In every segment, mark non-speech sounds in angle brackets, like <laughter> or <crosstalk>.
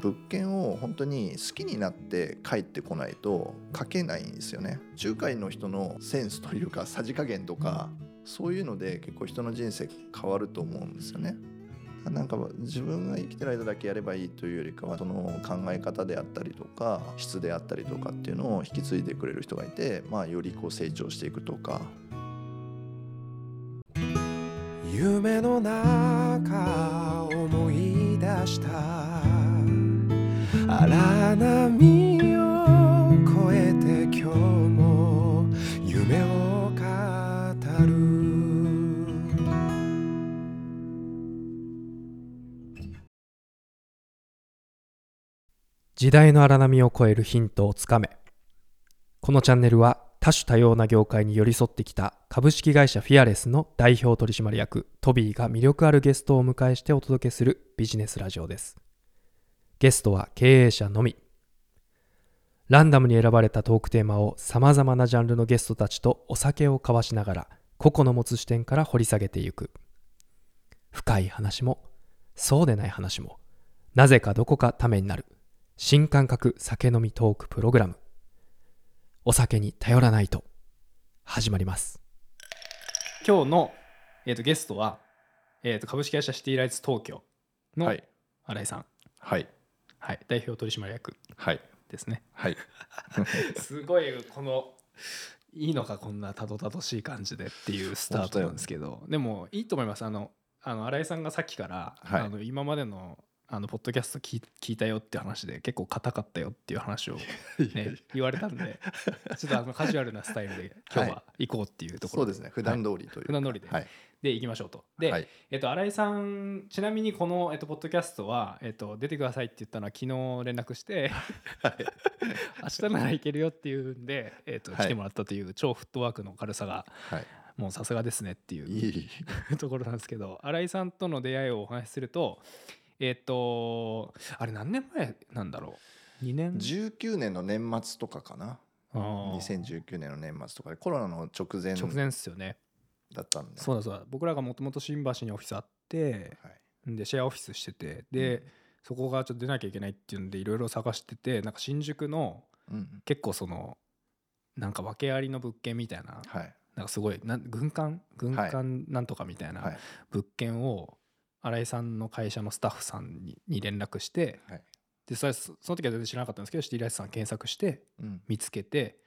物件を本当に好きになって帰ってこないと書けないんですよね。仲介の人のセンスというかさじ加減とかそういうので結構人の人生変わると思うんですよね。なんか自分が生きてる間だけやればいいというよりかはその考え方であったりとか質であったりとかっていうのを引き継いでくれる人がいて、まあ、よりこう成長していくとか。夢の中思い出した荒波を越えて今日も夢を語る。時代の荒波を超えるヒントをつかめ。このチャンネルは多種多様な業界に寄り添ってきた株式会社フィアレスの代表取締役トビーが魅力あるゲストをお迎えしてお届けするビジネスラジオです。ゲストは経営者のみ。ランダムに選ばれたトークテーマをさまざまなジャンルのゲストたちとお酒を交わしながら個々の持つ視点から掘り下げていく。深い話もそうでない話もなぜかどこかためになる。新感覚酒飲みトークプログラム。お酒に頼らないと。始まります。今日の、えー、とゲストは、えー、と株式会社シティライツ東京のはい。新井さん、はいはい、代表取締役はい。ですね。はい。<laughs> すごいこのいいのかこんなたどたどしい感じでっていうスタートなんですけど、でもいいと思います。あのあの新井さんがさっきから、はい。あの今までのあのポッドキャスト聞い聞いたよっていう話で結構硬かったよっていう話を、<laughs> ね、言われたんでちょっとあのカジュアルなスタイルで今日は行こうっていうところそうですね。普段通りというか、普段通りで。はい。で行きましょうと。で、はい。えっと、新井さんちなみにこの、えっと、ポッドキャストは、えっと、出てくださいって言ったのは昨日連絡して <laughs> 明日ならいけるよっていうんで、えっと、はい。来てもらったという超フットワークの軽さがはい。もうさすがですねっていいいう <laughs> ところなんですけど新井さんとの出会いをお話しするとえっとあれ何年前なんだろう？2年？19年の年末とかかな。あー。2019年の年末とかでコロナの直前直前っすよね。だったんでそうだそうだ。僕らがもともと新橋にオフィスあってはい。でシェアオフィスしててで、うん。そこがちょっと出なきゃいけないっていうんでいろいろ探しててなんか新宿のうん結構そのなんか訳ありの物件みたいなはい。なんかすごいなん軍艦？軍はい。艦なんとかみたいはない。物件を新井さんの会社のスタッフさんにに連絡してはい。でそれそその時は全然知らなかったんですけどシティライスさん検索してうん。見つけて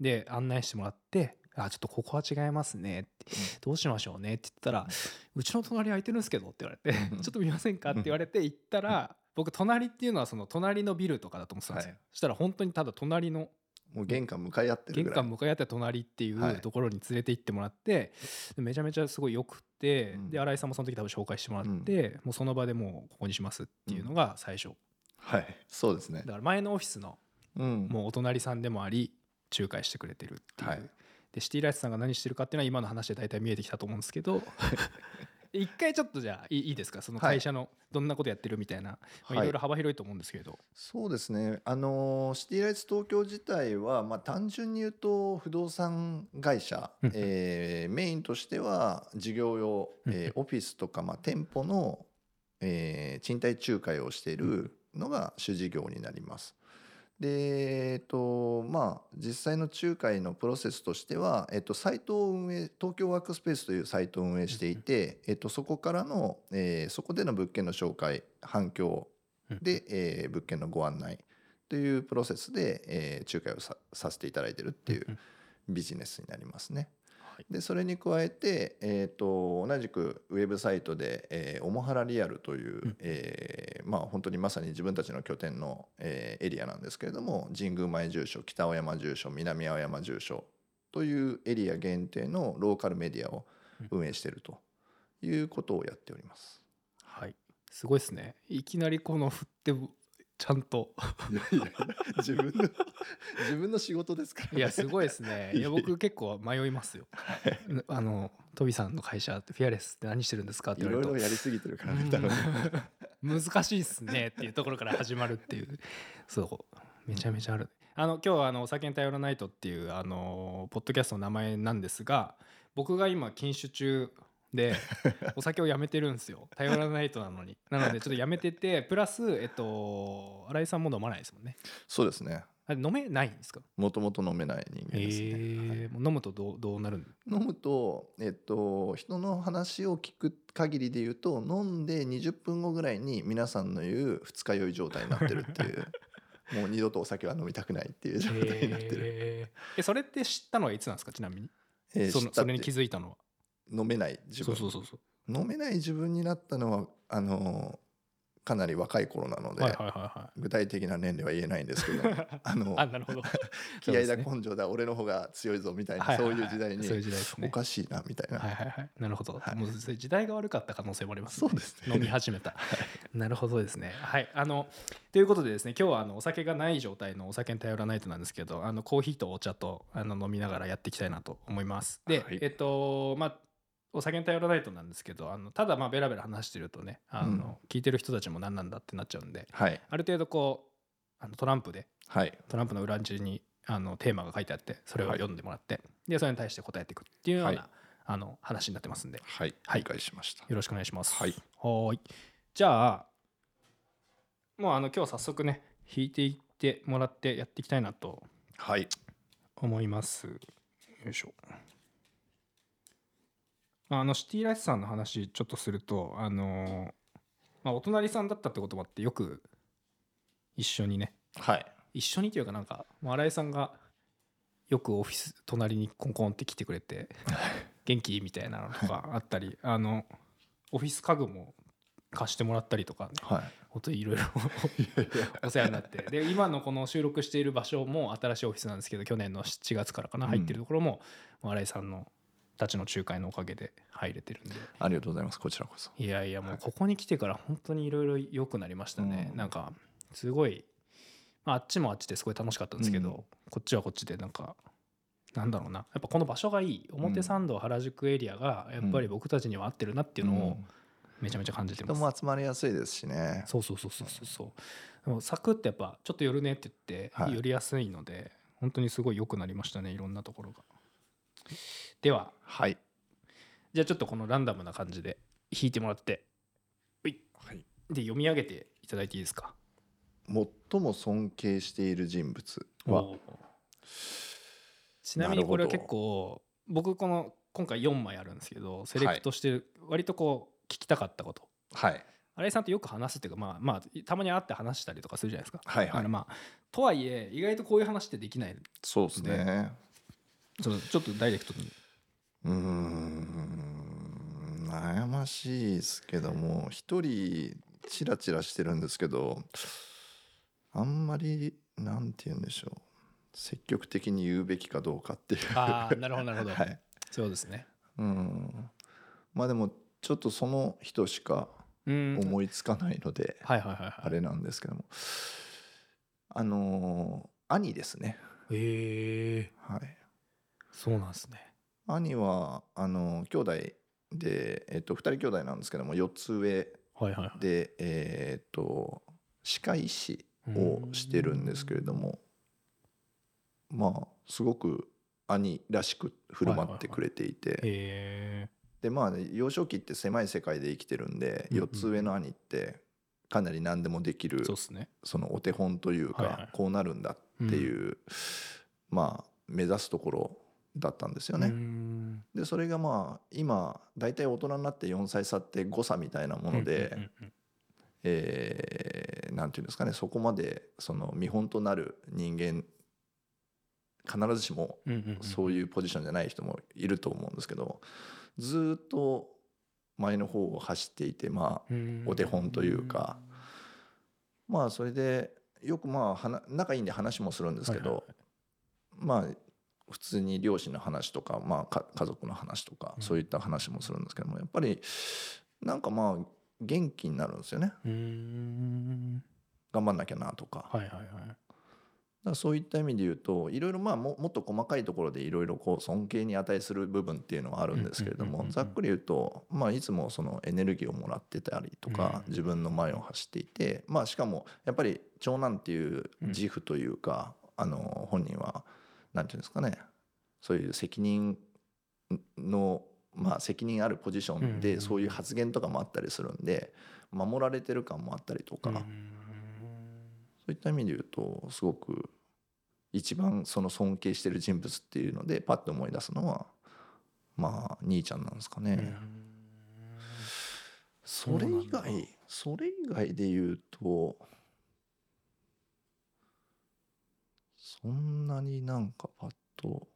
で案内してもらって「あちょっとここは違いますね」って「どうしましょうね」って言ったら「うちの隣空いてるんですけど」って言われてうん「<laughs> ちょっと見ませんか?」って言われて行ったら僕隣っていうのはその隣のビルとかだと思ってたんですよ。はい。そしたら本当にただ隣のもう玄関向かい合ってる玄ぐらい。関向かい合って隣っていはい。うところに連れて行ってもらってでめちゃめちゃすごいよくてうん。で新井さんもその時多分紹介してもらってもうその場でもうここにしますっていうのが最初。はい。そうですね。だから前のオフィスのうん。もうお隣さんでもあり仲介してくれてるっていう、はい。でシティライツさんが何してるかっていうのは今の話で大体見えてきたと思うんですけど <laughs> 一回ちょっとじゃあいいいいですか？その会社のどんなことやってるみたいな、はい。ろいろ幅広いと思うんですけど、そうですね。あのシティライツ東京自体は、まあ、単純に言うと不動産会社、うん。えーメインとしては事業用、えーオフィスとか、まあ、店舗の、えー賃貸仲介をしているのが主事業になります。でえっとまあ実際の仲介のプロセスとしては、えっと、サイトを運営東京ワークスペースというサイトを運営していて、えっと、そこからの、えーそこでの物件の紹介反響で、えー物件のご案内というプロセスで、えー仲介をささせていただいてるっていううん。ビジネスになりますね。はい。でそれに加えて、えー、と同じくウェブサイトで、えー、オモハラリアルという、うん。えーまあ、本当にまさに自分たちの拠点の、えーエリアなんですけれども神宮前住所北青山住所南青山住所というエリア限定のローカルメディアを運営しているということをやっております。はい。すごいですね。いきなりこの振ってちゃんと。いやいや自分の自分の仕事ですから、いやすごいですね。いや僕結構迷いますよ。あのトビさんの会社ってフィアレスって何してるんですかってい言われると。ろいろやりすぎてるからね難しいっすねっていうところから始まるっていう。そう。めちゃめちゃある。あの今日はあの「お酒に頼らないと」っていうあのポッドキャストの名前なんですが僕が今禁酒中でお酒をやめてるんですよ。<laughs> 頼らないとなのに。なのでちょっとやめててプラスえっと新井さんも飲まないですもんね。そうですね。あれ飲めないんですか？もともと飲めない人間ですね、えー飲むとどうどうなるん？飲むと、えっと、人の話を聞く限りで言うと飲んで20分後ぐらいに皆さんの言う二日酔い状態になってるっていう。<laughs> もう二度とお酒は飲みたくないっていう状態になってる、えー。えそれって知ったのはいつなんですか？ちなみに、えーそのそれに気づいたのは飲めない自分。そうそうそう飲めない自分になったのはあのかなり若い頃なので、はいはいはいは具体的な年齢は言えないんですけど <laughs> あのいあなるほど。<laughs> 気合だそうですね根性だ俺の方が強いぞみたいな、はいはいはい。そういう時代にそういう時代ですね。おかしいなみたいな、はいはいはい。なるほど、はい。もうそれ時代が悪かった可能性もあります、そうですね。飲み始めた。<laughs> なるほどですね。はい。あのということでですね今日はあのお酒がない状態のお酒に頼らないとなんですけどあのコーヒーとお茶とあの飲みながらやっていきたいなと思います。で、はい。えっとまあお酒に頼らないとなんですけどあのただまあベラベラ話してるとねあの、聞いてる人たちも何なんだってなっちゃうんではい。ある程度こうあのトランプではい。トランプの裏地にあのテーマが書いてあってそれを読んでもらって、でそれに対して答えていくっていうような、はい。あの話になってますんで。はい。はい。理解しました。よろしくお願いします。はい。はーい。じゃあ、もうあの今日早速ね、弾いていってもらってやっていきたいなとはい。思います。よいしょ。まあ、あのシティライスさんの話ちょっとすると、あのーまあ、お隣さんだったってこともあってよく一緒にね。はい。一緒にというかなんか新井さんがよくオフィス隣にコンコンって来てくれて元気？みたいなのとかあったりあのオフィス家具も貸してもらったりとか、ね、はい。本当にいろいろ <laughs> お世話になって。で今のこの収録している場所も新しいオフィスなんですけど去年の7月からかなうん。入ってるところも、新井さんのたちの仲介のおかげで入れてるんで。ありがとうございますこちらこそ。いやいやもうここに来てから本当にいろいろ良くなりましたね、うん。なんかすごい、まあ、あっちもあっちですごい楽しかったんですけど、うん。こっちはこっちでなんかなんだろうな。やっぱこの場所がいい。表参道原宿エリアがやっぱり僕たちには合ってるなっていうのをめちゃめちゃ感じてます、人も集まりやすいですしね。そうそうそうそうそうそう。でもサクってやっぱちょっと寄るねって言ってはい。寄りやすいので、本当にすごい良くなりましたねいろんなところがでははい。じゃあちょっとこのランダムな感じで弾いてもらってはい。で読み上げていただいていいですか？最も尊敬している人物は？ちなみにこれは結構僕この今回4枚あるんですけどセレクトして割とこう聞きたかったこと。はい。新井さんとよく話すっていうかまあまあたまに会って話したりとかするじゃないですか。はいはい。まあとはいえ意外とこういう話ってできないそうですねそうちょっとダイレクトに。うーん悩ましいですけども一人チラチラしてるんですけどあんまりなんて言うんでしょう。積極的に言うべきかどうかっていう。ああなるほどなるほど、<laughs> はい。そうですね。うん。まあでもちょっとその人しかうん。思いつかないので、はいはいはいはい。あれなんですけども。あのー兄ですね。へえはいそうなんですね。兄はあの兄弟で、えっと、2人兄弟なんですけども4つ上はいはいはい。でえっと歯科医師をしてるんですけれどもまあすごく兄らしく振る舞ってくれていて。へえ。でまあ幼少期って狭い世界で生きてるんでうんうん4つ上の兄ってかなり何でもできるそうですね。そのお手本というはいはいかこうなるんだっていうまあ目指すところだったんですようね。ん。でそれがまあ今大体大人になって4歳差って誤差みたいなものでえーなんていうんですかねそこまでその見本となる人間必ずしもそういうポジションじゃない人もいると思うんですけどずーっと前の方を走っていてまあうん。お手本というかまあそれでよくまあ仲いいんで話もするんですけどまあ普通に両親の話とか、まあ、か家族の話とかうん。そういった話もするんですけどもやっぱりなんかまあ元気になるんですよね。頑張んなきゃなとか。はいはいはい。だそういった意味で言うといろいろまあももっと細かいところでいろいろこう尊敬に値する部分っていうのはあるんですけれどもざっくり言うと、まあ、いつもそのエネルギーをもらってたりとかうん。自分の前を走っていてまあしかもやっぱり長男っていう自負というかあの本人はなんていうんですかね。そういう責任のまあ、責任あるポジションでそういう発言とかもあったりするんで守られてる感もあったりとか、うん。そういった意味で言うとすごく一番その尊敬してる人物っていうのでパッと思い出すのはまあ兄ちゃんなんですかね。うん。それ以外それ以外で言うとそんなになんかパッと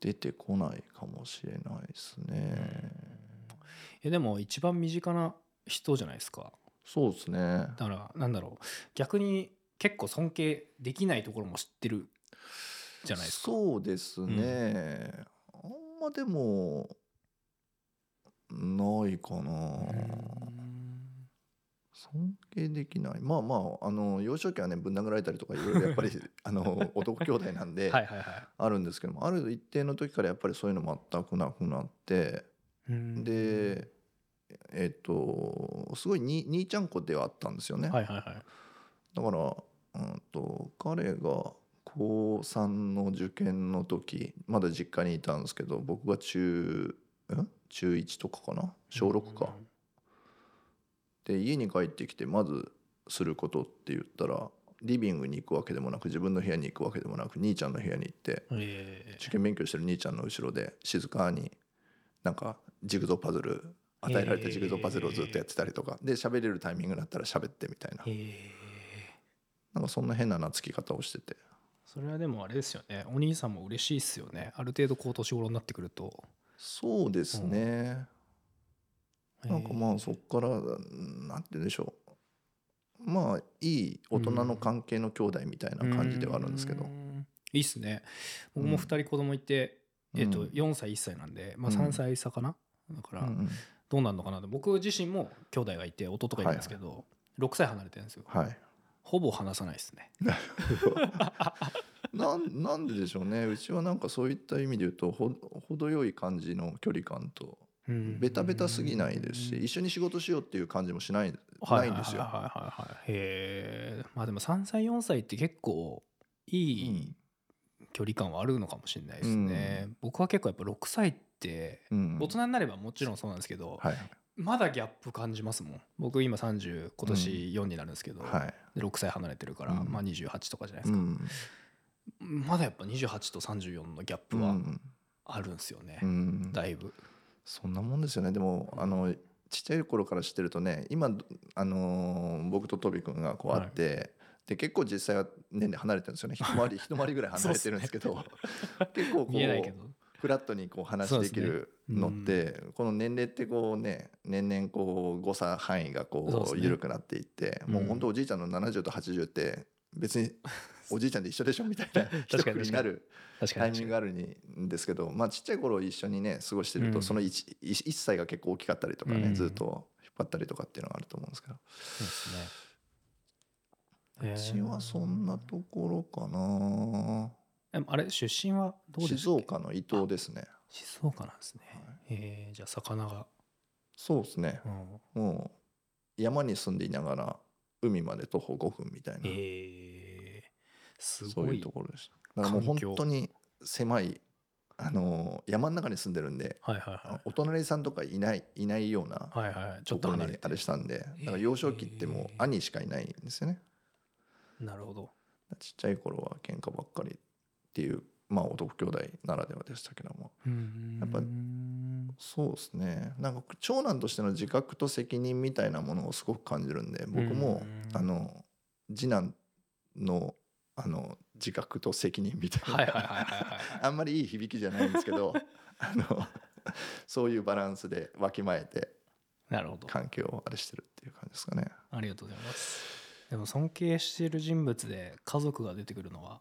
出てこないかもしれないですね。えでも一番身近な人じゃないですかそうですね。だからなんだろう逆に結構尊敬できないところも知ってるじゃないですかそうですね。あんまでもないかな。尊敬できない。まあまああの幼少期はねぶん殴られたりとかいろいろ <laughs> やっぱりあの男兄弟なんであるんですけどもある一定の時からやっぱりそういうの全くなくなってうん。でえっとすごいに兄ちゃん子ではあったんですよね。はいはいはい。だから、うん、と彼が高3の受験の時まだ実家にいたんですけど僕が中ん中1とかかな？小6か。で家に帰ってきてまずすることって言ったらリビングに行くわけでもなく自分の部屋に行くわけでもなく兄ちゃんの部屋に行って受験勉強してる兄ちゃんの後ろで静かになんかジグゾーパズル与えられたジグゾーパズルをずっとやってたりとかで喋れるタイミングになったら喋ってみたいな。なんかそんな変な懐き方をしてて。それはでもあれですよね。お兄さんも嬉しいっすよね。ある程度こう年頃になってくると。そうですねなんかまあそっからなんて言うんでしょう。まあいい大人の関係の兄弟みたいな感じではあるんですけど。うん。いいっすね。僕うん。も2人子供いて、えっとうん。4歳1歳なんで、まあ、うん。3歳差かな、だからうんうん。どうなんのかなって。僕自身も兄弟がいて弟がいるんですけど、6歳離れてるんですよ。はい。ほぼ話さないですね。<laughs> なんなんででしょうね。うちはなんかそういった意味で言うとほ程よい感じの距離感とベタベタすぎないですし一緒に仕事しようっていう感じもしないないんですよ。へえまあでも3歳4歳って結構いい距離感はあるのかもしれないですね、僕は結構やっぱ6歳ってうん。大人になればもちろんそうなんですけど、はいまだギャップ感じますもん。僕今30今年4になるんですけど、はい。で6歳離れてるから、うん。まあ28とかじゃないですか、うん。まだやっぱ28と34のギャッうプはん。あるんですよね、うん。だいぶそんなもんですよね。でもあのちっちゃい頃から知ってるとね今あのー僕とトビ君がこう会って、で結構実際は年齢離れてるんですよね。一回り <laughs> 一回りぐらい離れてるんですけど <laughs> 結構こうフラットにこう話できるのって、この年齢ってこうね年々こう誤差範囲がこう緩くなっていって、もううん。本当おじいちゃんの70と80って別におじいちゃんで一緒でしょみたいな一 <laughs> 確かになる確かに。タイミングがあるんですけど、まあ、ちっちゃい頃一緒にね過ごしてると、うん。その 1, 1歳が結構大きかったりとかね、うん。ずっと引っ張ったりとかっていうのがあると思うんですけど、そうですね。うちはそんなところかな。でもあれ出身はどうです静岡の伊東ですね。静岡なんですね、はい。えーじゃあ魚が、そうですね。うん。もう山に住んでいながら海まで徒歩5分みたいな、え。ー、すそういうごいところでしただからもう本当に狭いあのー山の中に住んでるんではいはいはい。お隣さんとかいないいないようなはいはいはい。ちょっと離れあれしたんでだから幼少期ってもう兄しかいないんですよね。なるほど。ちっちゃい頃は喧嘩ばっかりっていうまあ男兄弟ならではでしたけども。やっぱそうですね。なんか長男としての自覚と責任みたいなものをすごく感じるんで僕もうん。あの次男のあの自覚と責任みたいな、あんまりいい響きじゃないんですけど <laughs> あのそういうバランスでわきまえてなるほど。関係をあれしてるっていう感じですかね。ありがとうございます。でも尊敬している人物で家族が出てくるのは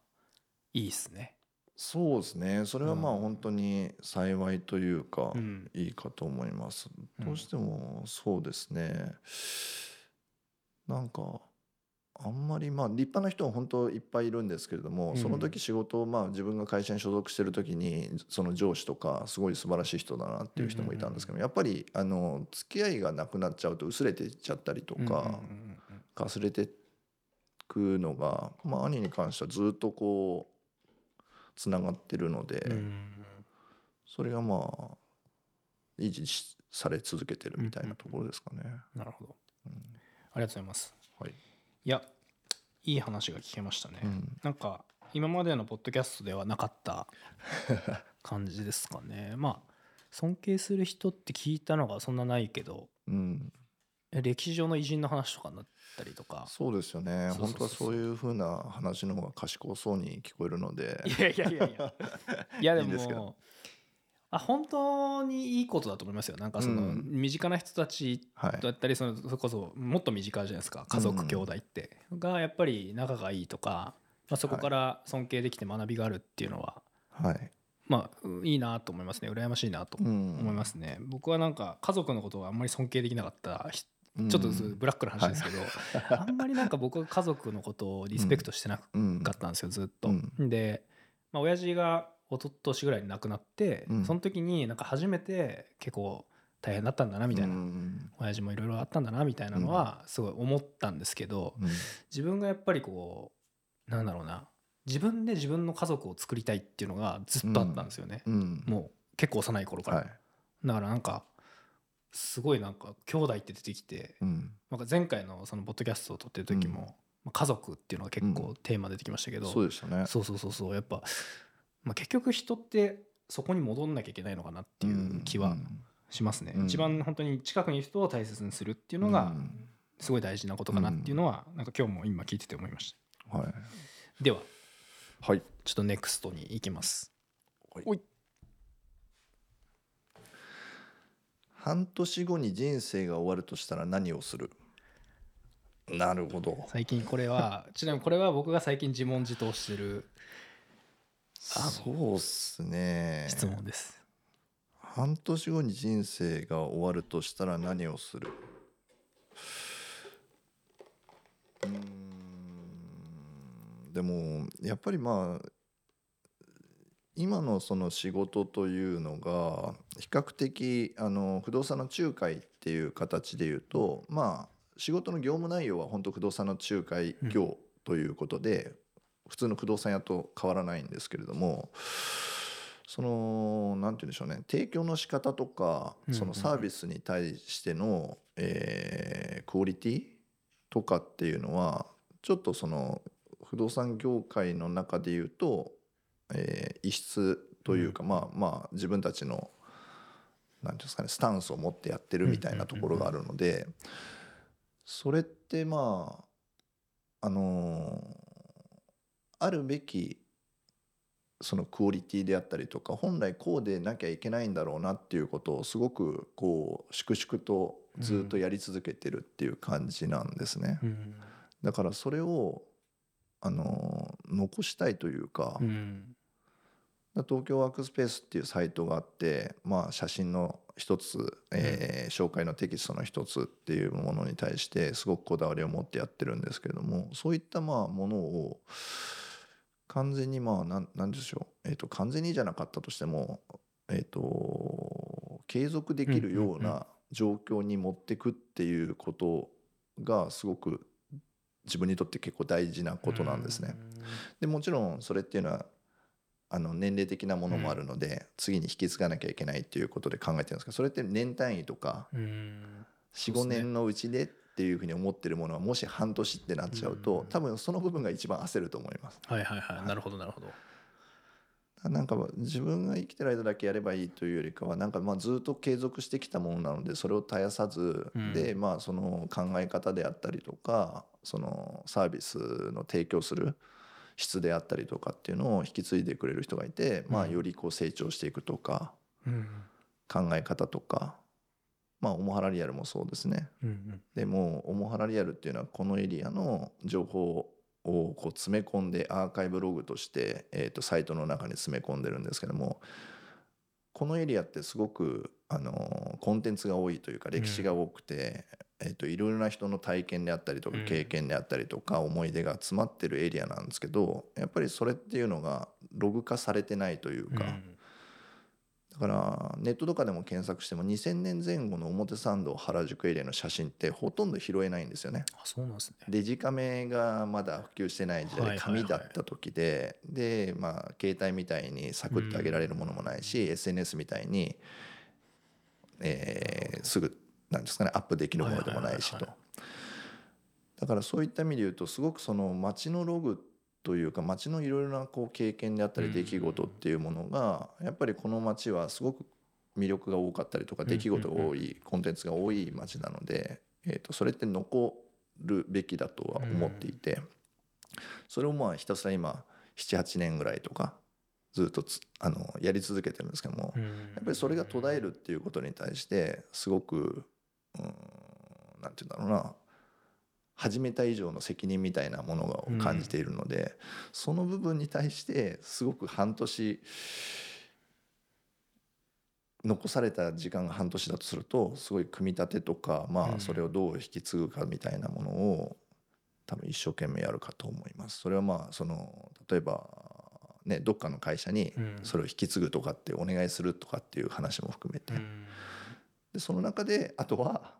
いいっすね。そうですね。それはまあうん。本当に幸いというか、うん。いいかと思います。うん。どうしてもそうですね、なんかあんまりまあ立派な人は本当いっぱいいるんですけれども、うん。その時仕事をまあ自分が会社に所属してる時にその上司とかすごい素晴らしい人だなっていう人もいたんですけど、やっぱりあの付き合いがなくなっちゃうと薄れていっちゃったりとか、かすれてくのが、まあ、兄に関してはずっとこうつながってるので、それがまあ維持しされ続けてるみたいなところですかね。なるほど。うん。ありがとうございます。はいいやいい話が聞けましたね、うん。なんか今までのポッドキャストではなかった <laughs> 感じですかね。まあ尊敬する人って聞いたのがそんなないけどうん、え歴史上の偉人の話とかになったりとか。そうですよね。本当はそういうふうな話の方が賢そうに聞こえるので。いやいやいやいや。<laughs> いやでいいんですけもどあ本当にいいことだと思いますよ。なんかその、うん。身近な人たちはい。だったりそのそれこそもっと身近じゃないですか。家族うん兄弟って、がやっぱり仲がいいとか、まあ、そこから尊敬できて学びがあるっていうのは、はい、まあうんいいなと思いますね。羨ましいなとうん。思いますね、僕はなんか家族のことはあんまり尊敬できなかったちょっとブラックな話ですけど、<laughs> あんまりなんか僕は家族のことをリスペクトしてなうんかったんですよずっと。うん。で、まあ親父が一昨年ぐらいに亡くなって、うん。その時になんか初めて結構大変だったんだなみたいな、うん。親父もいろいろあったんだなみたいなのはすごい思ったんですけど、うん。自分がやっぱりこうなんだろうな自分で自分の家族を作りたいっていうのがずっとあったんですよね、うん。もう結構幼い頃から、はい。だからなんかすごいなんか兄弟って出てきてうん。なんか前回のそのポッドキャストを撮ってる時も、まあ家族っていうのが結構テーマ出てきましたけど、そうでしたね。そうそうそうそうやっぱ、まあ、結局人ってそこに戻んなきゃいけないのかなっていう気はしますね、うん。一番本当に近くにいる人を大切にするっていうのがうん。すごい大事なことかなっていうのはなんか今日も今聞いてて思いましはい。たでははい。ちょっとネクストに行きます。はい。おい。半年後に人生が終わるとしたら何をする？なるほど。最近これはちなみにこれは僕が最近自問自答してるそうっすね。質問です。半年後に人生が終わるとしたら何をする？うーん。でもやっぱりまあ今のその仕事というのが比較的あの不動産の仲介っていう形でいうとまあ仕事の業務内容は本当不動産の仲介業ということで、普通の不動産屋と変わらないんですけれどもそのなんて言うんでしょうね。提供の仕方とかうんそのサービスに対しての、えークオリティとかっていうのはちょっとその不動産業界の中で言うと、えー異質というか、まあまあ自分たちのなんていうんですかねスタンスを持ってやってるみたいなところがあるのでそれってまああのーあるべきそのクオリティであったりとか本来こうでなきゃいけないんだろうなっていうことをすごくこう粛々とずっとやり続けてるっていう感じなんですね。うん。だからそれをあのー残したいというか、うん。東京ワークスペースっていうサイトがあって、まあ、写真の一つ、えー紹介のテキストの一つっていうものに対してすごくこだわりを持ってやってるんですけれどもそういったまあものを完全にまあなんなんでしょう、えー、と完全にじゃなかったとしても、えー、と継続できるような状況に持ってくっていうことがすごく自分にとって結構大事なことなんですね。でもちろんそれっていうのはあの年齢的なものもあるので、次に引き継がなきゃいけないっていうことで考えてるんですけどそれって年単位とかうん。45年のうちでっていうふうに思ってるものはもし半年ってなっちゃうと、うん。多分その部分が一番焦ると思います。はいはいはい。なるほどなるほど。なんか自分が生きてる間だけやればいいというよりかはなんかまあずっと継続してきたものなのでそれを絶やさず、うん。でまあその考え方であったりとかそのサービスの提供する質であったりとかっていうのを引き継いでくれる人がいて、まあうん。よりこう成長していくとかうん。考え方とかまあオモハラリアルもそうですね。うんでもオモハラリアルっていうのはこのエリアの情報をこう詰め込んでアーカイブログとして、えー、とサイトの中に詰め込んでるんですけどもこのエリアってすごくあのコンテンツが多いというか歴史が多くて、えー、といろいろな人の体験であったりとかうん。経験であったりとか思い出が詰まってるエリアなんですけどやっぱりそれっていうのがログ化されてないというか。うんだからネットとかでも検索しても2000年前後の表参道原宿エリアの写真ってほとんど拾えないんですよね。あそうなんですね。デジカメがまだ普及してない時代紙だった時ででまあ携帯みたいにサクッと上げられるものもないし SNS みたいにえーすぐなんですかねアップできるものでもないしと。だからそういった意味で言うとすごくその街のログというか街のいろいろなこう経験であったりうん出来事っていうものがやっぱりこの街はすごく魅力が多かったりとかうん出来事が多いコンテンツが多い街なので、えー、とそれって残るべきだとは思っていてそれをまあひたすら今78年ぐらいとかずっとつあのやり続けてるんですけどもうん。やっぱりそれが途絶えるっていうことに対してすごくうんなんて言うんだろうな始めた以上の責任みたいなものを感じているので、その部分に対してすごく半年残された時間が半年だとするとすごい組み立てとかまうん。あそれをどう引き継ぐかみたいなものを多分一生懸命やるかと思います。それはまあその例えばねどっかの会社にうん。それを引き継ぐとかってお願いするとかっていう話も含めて、うん。でその中であとは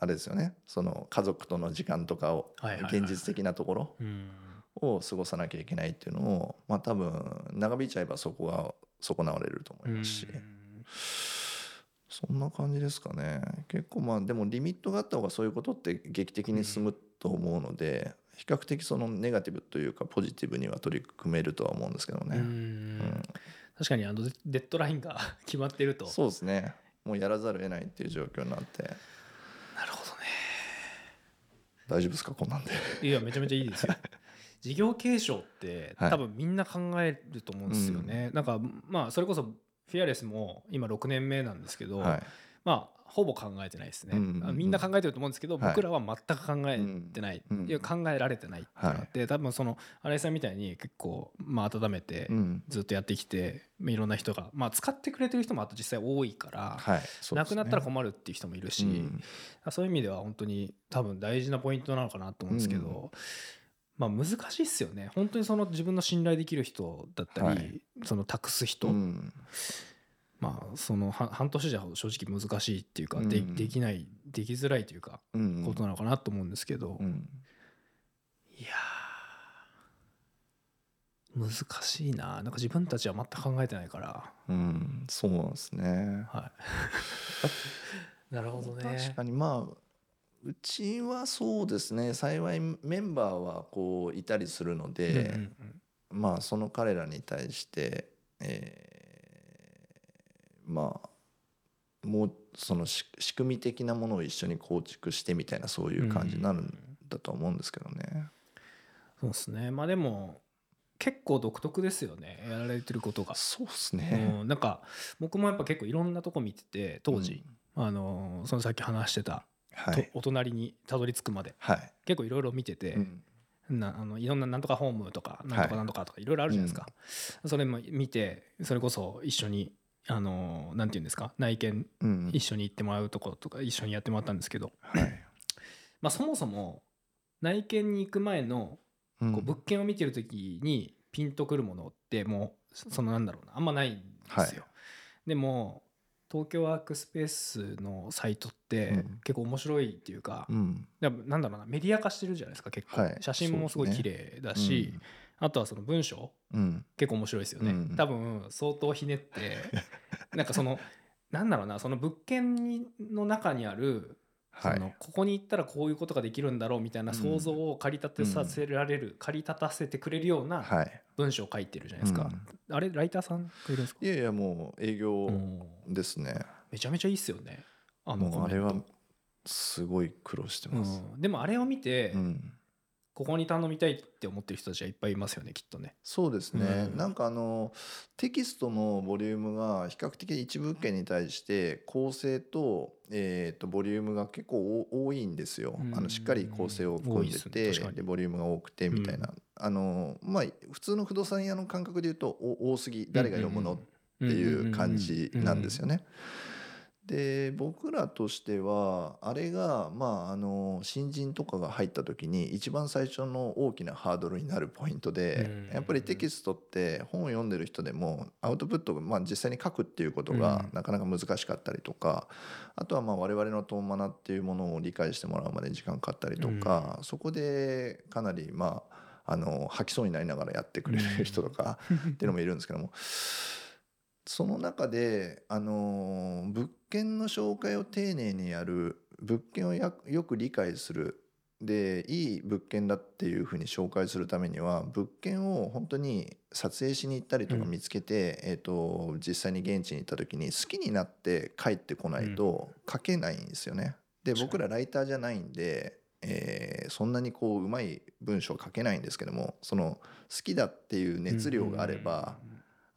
あれですよね。その家族との時間とかを現実的なところうん。を過ごさなきゃいけないっていうのをまあ多分長引いちゃえばそこが損なわれると思いますし、そんな感じですかね。結構まあでもリミットがあった方がそういうことって劇的に進むと思うので、比較的そのネガティブというかポジティブには取り組めるとは思うんですけどね。うん。うん確かにあのデデッドラインが <laughs> 決まってると。そうですね。もうやらざるを得ないっていう状況になって大丈夫ですか？こんなんで。いやめちゃめちゃいいですよ。<laughs> 事業継承ってはい。多分みんな考えると思うんですよね、なんかまあそれこそフィアレスも今6年目なんですけど、はいまあほぼ考えてないですね、みんな考えてると思うんですけど、はい。僕らは全く考えてない、いや考えられてないっていうのがあって、多分その新井さんみたいに結構まあ温めてうん。ずっとやってきて、まあいろんな人が、まあ、使ってくれてる人もあと実際多いから、なくなったら困るっていう人もいるし、うんそういう意味では本当に多分大事なポイントなのかなと思うんですけど、まあ難しいっすよね。本当にその自分の信頼できる人だったり、はい。その託す人、うんまあそのは半年じゃ正直難しいっていうか、でうん。できないできづらいというかうん。ことなのかなと思うんですけど、うん。いやー難しいな。なんか自分たちは全く考えてないから。うん。そうなんですね。はい。<laughs> なるほどね。確かにまあうちはそうですね。幸いメンバーはこういたりするので、まあその彼らに対して、えーまあもうそのし仕組み的なものを一緒に構築してみたいなそういう感じになるんだとは思うんですけどね。そうですね。まあでも結構独特ですよね。やられてることが、そうですね。うん、なんか僕もやっぱ結構いろんなとこ見てて当時、あのそのさっき話してた、とはい。お隣にたどり着くまで。はい。結構いろいろ見てて、うん。なあのいろんななんとかホームとかなんとかなんとかとかいろいろあるじゃないですか、それも見てそれこそ一緒にあのなんていうんですか？内見うん。一緒に行ってもらうとことか一緒にやってもらったんですけど、はい。まあ、そもそも内見に行く前のうん。こう物件を見てる時にピンとくるものってもうそのなんだろうなあんまないんですよ。でも東京ワークスペースのサイトってうん。結構面白いっていうか、うん。なんだろうなメディア化してるじゃないですか結構、はい。写真もすごい綺麗だし、あとはその文章うん。結構面白いですよね、うん多分相当ひねって <laughs> なんかそのなんだろうなその物件にの中にあるはい。そのここに行ったらこういうことができるんだろうみたいな想像を駆り立てさせられる、駆り立たせてくれるようなはい。文章を書いてるじゃないですか、あれライターさんがいるんですか？いやいやもう営業うんですね。めちゃめちゃいいっすよね。あのあれはすごい苦労してます。うん、でもあれを見て、うんここに頼みたいって思ってる人たちはいっぱいいますよねきっとね。そうですね、うんなんかあのテキストのボリュームが比較的一物件に対して構成と,、えー、とボリュームが結構お多いんですよ、うんあのしっかり構成を組んですねでボリュームが多くてみたいな、あのまあ普通の不動産屋の感覚で言うとお多すぎ誰が読むの？っていう感じなんですよね。で僕らとしてはあれがまああの新人とかが入った時に一番最初の大きなハードルになるポイントでうん。やっぱりテキストって本を読んでる人でもアウトプットがまあ実際に書くっていうことがうん。なかなか難しかったりとかあとはまあ我々のトーマナっていうものを理解してもらうまでに時間かかったりとかそこでかなりまああの吐きそうになりながらやってくれる人とか <laughs> っていうのもいるんですけどもその中で、あのー物件の紹介を丁寧にやる物件をやよく理解する。でいい物件だっていうふうに紹介するためには物件を本当に撮影しに行ったりとかうん。見つけて、えー、と実際に現地に行った時に好きになって帰ってこないと書けないんですよね。で僕らライターじゃないんで、えーそんなにこううまい文章書けないんですけどもその好きだっていう熱量があれば、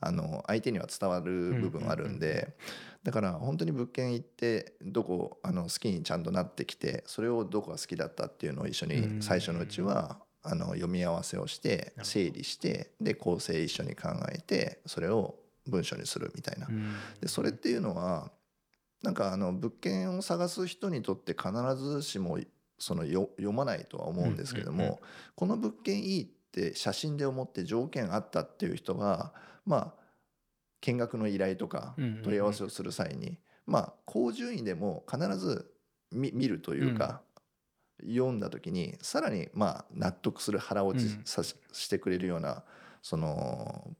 あの相手には伝わる部分あるんで、だから本当に物件行ってどこあの好きにちゃんとなってきてそれをどこが好きだったっていうのを一緒うん。に最初のうちはあの読み合わせをして整理してで構成一緒に考えてそれを文章にするみたいな。でそれっていうのはなんかあの物件を探す人にとって必ずしもそのよ読まないとは思うんですけども、この物件いいって写真で思って条件あったっていう人がまあ見学の依頼とかうんうんうん。問い合わせをする際に、まあ高順位でも必ず見見るというか、読んだ時にさらにまあ納得する腹落ちうん。さししてくれるようなその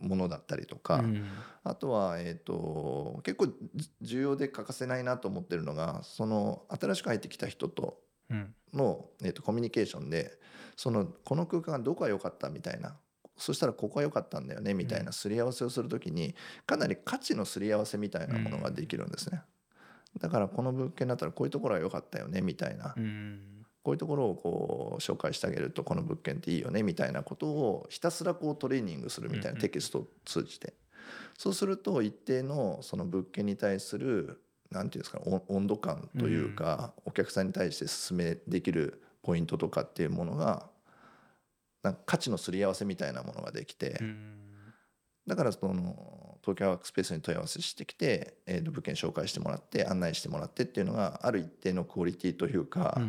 ものだったりとか、うんあとは、えー、と結構じ重要で欠かせないなと思ってるのがその新しく入ってきた人とうん。の、えー、とコミュニケーションでそのこの空間がどこが良かったみたいなそしたらここが良かったんだよねみたいなすり合わせをする時にかなり価値のすり合わせみたいなものができるんですね。だからこの物件だったらこういうところが良かったよねみたいな。うん。こういうところをこう紹介してあげるとこの物件っていいよねみたいなことをひたすらこうトレーニングするみたいなんテキストを通じて。そうすると一定のその物件に対するなんていうんですかお温度感というかお客さんに対して進めできるポイントとかっていうものがなんか価値のすり合わせみたいなものができてうん。だからその東京ワークスペースに問い合わせしてきて、えーと物件紹介してもらって案内してもらってっていうのがある一定のクオリティというか、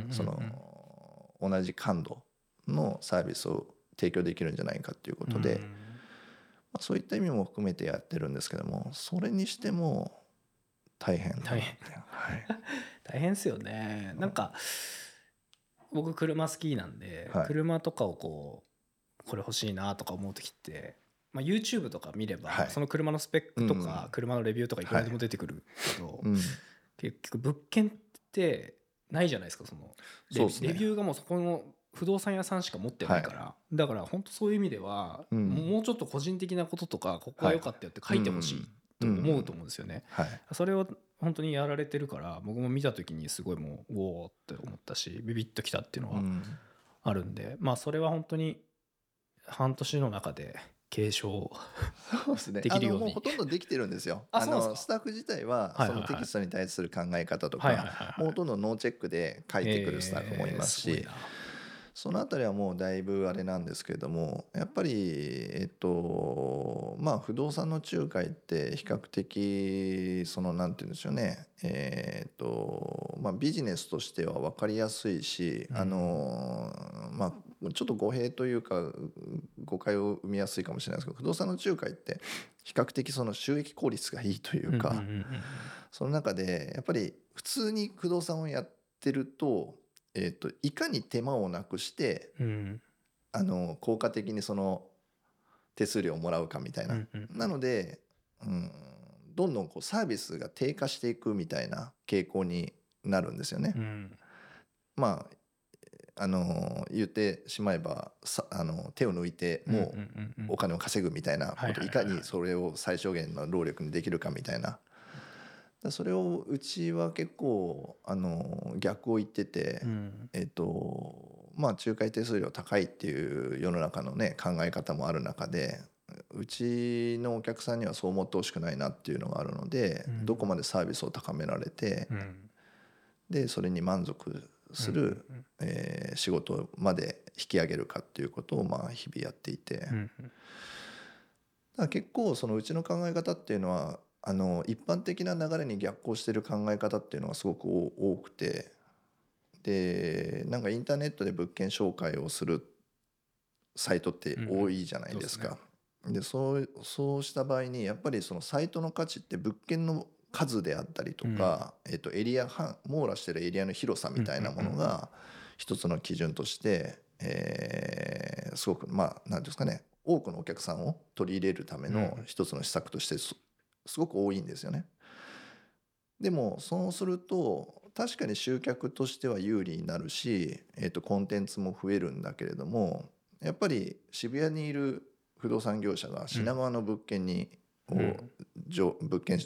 同じ感度のサービスを提供できるんじゃないかっていうことで、うん。まあ、そういった意味も含めてやってるんですけどもそれにしても大変大変。はい。<laughs> 大変ですよね。なんか僕車好きなんで、はい。車とかをこうこれ欲しいなとか思う時って、まあ、YouTube とか見れば、はい。その車のスペックとうんか、車のレビューとかいくらでも出てくるけど、うん、結局物件ってないじゃないですかそのレそうですね。レビューがもうそこの不動産屋さんしか持ってないから、だから本当そういう意味では、うん。もうちょっと個人的なこととかここが良かったよって書いてほしいと思うと思うんですよね。はい。それを本当にやられてるから僕も見た時にすごいもうおおって思ったしビビッときたっていうのはうん。あるんで、まあそれは本当に半年の中で継承そうですね。できるように。あのもうほとんどできてるんですよ。あのスタッフ自体はそのテキストに対する考え方とか、もうほとんどノーチェックで書いてくるスタッフもいますし、えーそのあたりはもうだいぶあれなんですけれどもやっぱりえっとまあ不動産の仲介って比較的そのなんて言うんでしょうね。えっとまあビジネスとしては分かりやすいし、うん。あのまあちょっと語弊というか誤解を生みやすいかもしれないですけど不動産の仲介って比較的その収益効率がいいというか、その中でやっぱり普通に不動産をやってると,、えー、といかに手間をなくしてうんあの効果的にその手数料をもらうかみたいな。うんうんなので、うん、どんどんこうサービスが低下していくみたいな傾向になるんですよね。うんまああの言ってしまえばさあの手を抜いてもうお金を稼ぐみたいなこと、いかにそれを最小限の労力にできるかみたいな。だそれをうちは結構あの逆を言ってて、うん。えっとまあ仲介手数料高いっていう世の中のね考え方もある中でうちのお客さんにはそう思ってほしくないなっていうのがあるので、うん。どこまでサービスを高められて、うん。でそれに満足する、うんうんえー仕事まで引き上げるかっていうことをまあ日々やっていて、だかうん。ら結構そのうちの考え方っていうのはあの一般的な流れに逆行してる考え方っていうのがすごく多多くて。でなんかインターネットで物件紹介をするサイトって多いじゃないですか。でそうそうした場合にやっぱりそのサイトの価値って物件の数であったりとか、えっとエリア範網羅してるエリアの広さみたいなものが一つの基準として、えーすごくまあ何ていうんですかね多くのお客さんを取り入れるためのうん一つの施策としてすすごく多いんですよね。でもそうすると確かに集客としては有利になるし、えー、とコンテンツも増えるんだけれどもやっぱり渋谷にいる不動産業者が品川の物件に、をうん。じょ物件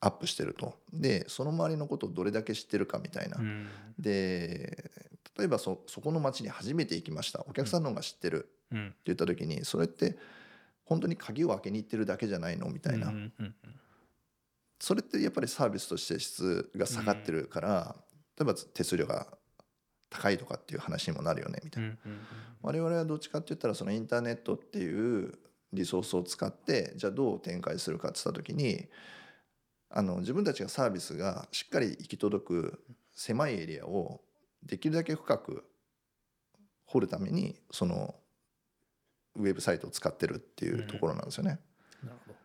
アップしてると。でその周りのことをどれだけ知ってるかみたいな、うん。で例えばそそこの町に初めて行きました。お客さんの方が知ってるってうん言った時にそれって本当に鍵を開けに行ってるだけじゃないのみたいな、それってやっぱりサービスとして質が下がってるから、例えば手数料が高いとかっていう話にもなるよねみたいな、我々はどっちかって言ったらそのインターネットっていうリソースを使ってじゃあどう展開するかって言った時にあの自分たちがサービスがしっかり行き届く狭いエリアをできるだけ深く掘るためにそのウェブサイトを使ってるっていうところなんですよね。なるほど。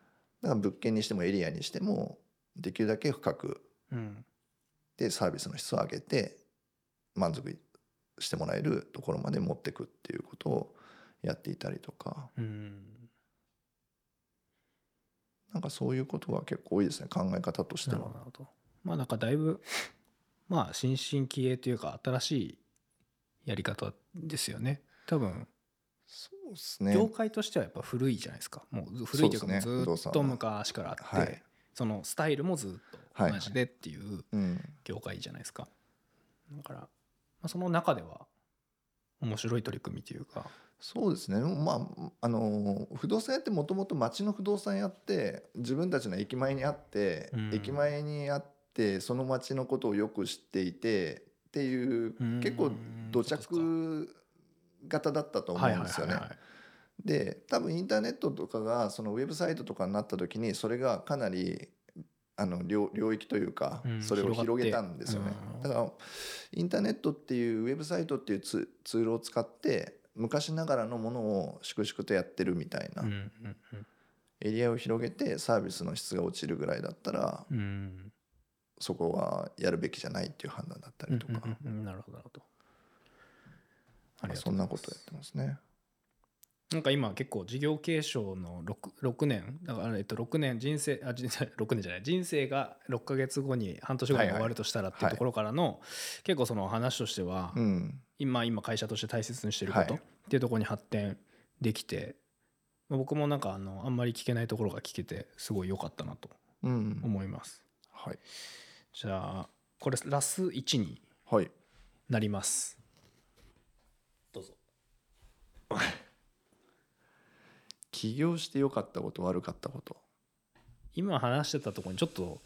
だから物件にしてもエリアにしてもできるだけ深くうん。でサービスの質を上げて満足してもらえるところまで持っていくっていうことをやっていたりとか。うん。なんかそういうことが結構多いですね考え方としては。どなるほど。まあなんかだいぶまあ新進気鋭というか新しいやり方ですよね。多分ね。業界としてはやっぱ古いじゃないですか。もうず古いというかずっと昔からあって、はい。そのスタイルもずっと同じでってい。ううん業界じゃないですか。だから、まあ、その中では面白い取り組みというか。そうですね。まああの不動産屋ってもともと町の不動産屋って自分たちの駅前にあって、うん。駅前にあってその町のことをよく知っていてっていううん。結構土着型だったと思うんですよね。で多分インターネットとかがそのウェブサイトとかになった時にそれがかなりあの領領域というかうんそれを広げたんですよね。うん。だからインターネットっていうウェブサイトっていうツツールを使って昔ながらのものを粛々とやってるみたいなエリアを広げてサービスの質が落ちるぐらいだったらうん。うんそこはやるべきじゃないっていう判断だったりとか。なるほどなるほどそなうんございます。ことやってますね。なんか今結構事業継承の 6, 6年だからえっと6年人生あ人 <laughs> 生6年じゃない人生が6ヶ月後に半年後に終わるとしたらっていうところからの結構その話としてはうん。今今会社として大切にしてることっはい。ていうところに発展できてまあ僕もなんかあのあんまり聞けないところが聞けてすごい良かったなとうん。思います。はい。じゃあこれラス1にはい。なります <laughs> 起業して良かったこと悪かったこと。今話してたところにちょっと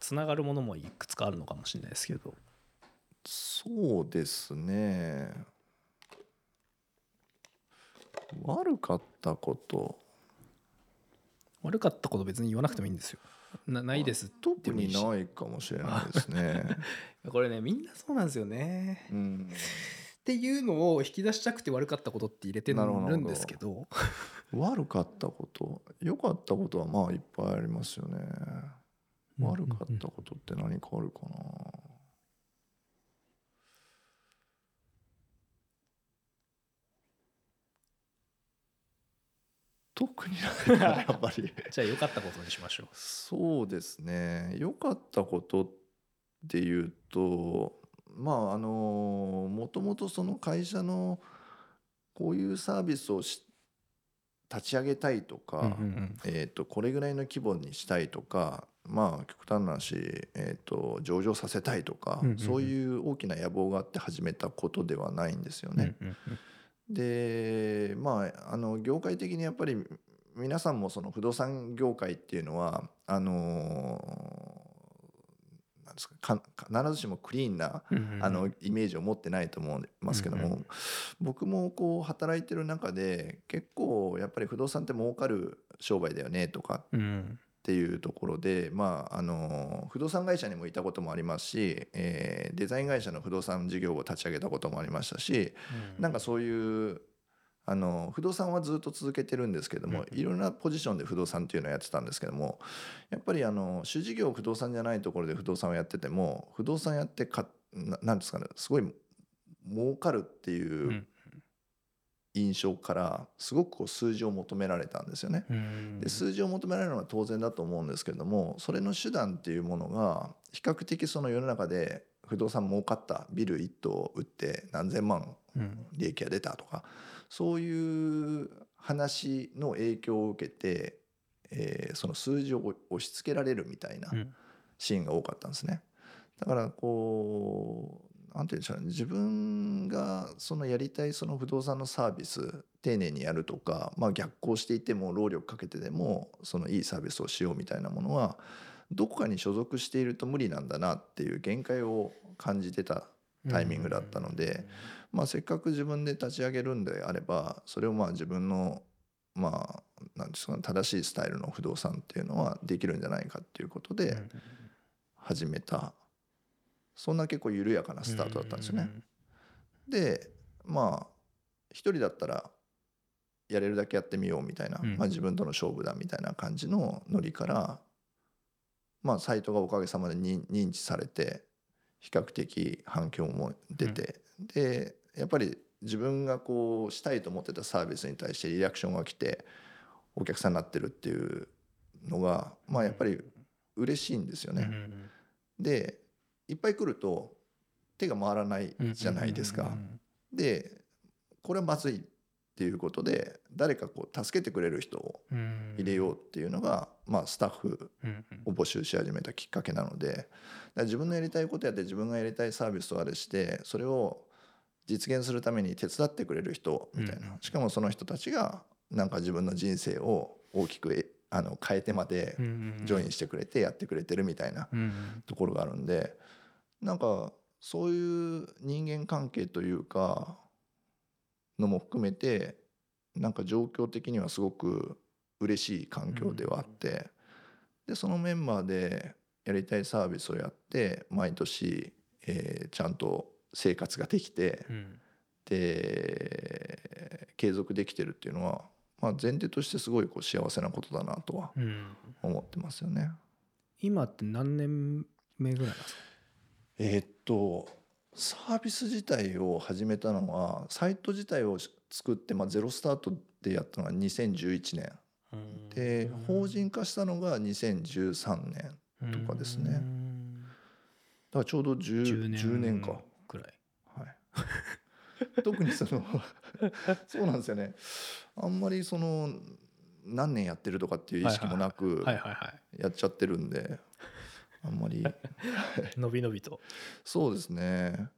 つながるものもいくつかあるのかもしれないですけど。そうですね。悪かったこと。悪かったこと別に言わなくてもいいんですよ。なないです特にないかもしれないですね。<laughs> これねみんなそうなんですよね。うんっていうのを引き出したくて悪かったことって入れてるんですけど。悪かったこと良かったことはまあいっぱいありますよね。悪かったことって何かあるかな。特にないなやっぱり。じゃあ良かったことにしましょう。そうですね。良かったことっていうとまああのもともとその会社のこういうサービスをし立ち上げたいとか、えー、とこれぐらいの規模にしたいとかまあ極端な話、えー、と上場させたいとか、そういう大きな野望があって始めたことではないんですよね。でまああの業界的にやっぱり皆さんもその不動産業界っていうのはあのですか？か必ずしもクリーンなあのイメージを持ってないと思いますけども、僕もこう働いてる中で結構やっぱり不動産って儲かる商売だよねとかうんっていうところで、まあ、あの不動産会社にもいたこともありますし、えーデザイン会社の不動産事業を立ち上げたこともありましたしなんかそういうあの不動産はずっと続けてるんですけども、いろんなポジションで不動産っていうのをやってたんですけどもやっぱりあの主事業不動産じゃないところで不動産をやってても不動産やってかななんですかねすごい儲かるっていううん。印象からすごくこう数字を求められたんですよね。うん。で数字を求められるのは当然だと思うんですけれどもそれの手段っていうものが比較的その世の中で不動産儲かったビル1棟売って何千万うん。利益が出たとかそういう話の影響を受けて、えーその数字を押し付けられるみたいなうん。シーンが多かったんですね。だからこうなんて言うんでしょうね。自分がそのやりたいその不動産のサービス丁寧にやるとか、まあ、逆行していても労力かけてでもそのいいサービスをしようみたいなものはどこかに所属していると無理なんだなっていう限界を感じてたタイミングだったので、まあ、せっかく自分で立ち上げるんであればそれをまあ自分のまあなんですかね正しいスタイルの不動産っていうのはできるんじゃないかっていうことで始めた。そんな結構緩やかなスタートだったんですよね。でまあ一人だったらやれるだけやってみようみたいな、うん。まあ、自分との勝負だみたいな感じのノリからまあサイトがおかげさまで認認知されて比較的反響も出て、でやっぱり自分がこうしたいと思ってたサービスに対してリアクションが来てお客さんになってるっていうのがまあやっぱり嬉しいんですよね。うんでいっぱい来ると手が回らないじゃないですか。でこれはまずいっていうことで誰かこう助けてくれる人を入れようっていうのが、まあ、スタッフうんを募集し始めたきっかけなので自分のやりたいことやって自分がやりたいサービスをあれしてそれを実現するために手伝ってくれる人みたいな、うんしかもその人たちがなんか自分の人生を大きくえあの変えてまでジョインしてくれてやってくれてるみたいなうんところがあるんでなんかそういう人間関係というかのも含めてなんか状況的にはすごく嬉しい環境ではあって、でそのメンバーでやりたいサービスをやって毎年、えーちゃんと生活ができてうん。で継続できてるっていうのは、まあ、前提としてすごいこう幸せなことだなとはうん。思ってますよね。今って何年目ぐらいですか？えーっとサービス自体を始めたのはサイト自体を作って、まあ、ゼロスタートでやったのが2011年。で法人化したのが2013年とかですね。だからちょうど 10, 10年。か、くらいはい、<laughs> 特にその <laughs> そうなんですよね。あんまりその何年やってるとかっていう意識もなくやっちゃってるんであんまり。い <laughs> 伸び伸びと。そうですね。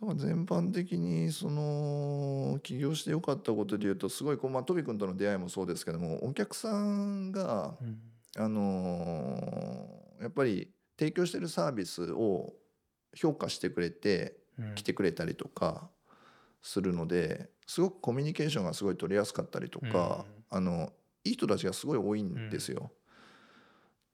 だから全般的にその起業してよかったことで言うとすごいこう、まあ、トビ君との出会いもそうですけどもお客さんが、うん。あのーやっぱり提供してるサービスを評価してくれてうん来てくれたりとかするのですごくコミュニケーションがすごい取りやすかったりとか、あのいい人たちがすごい多いんですよ。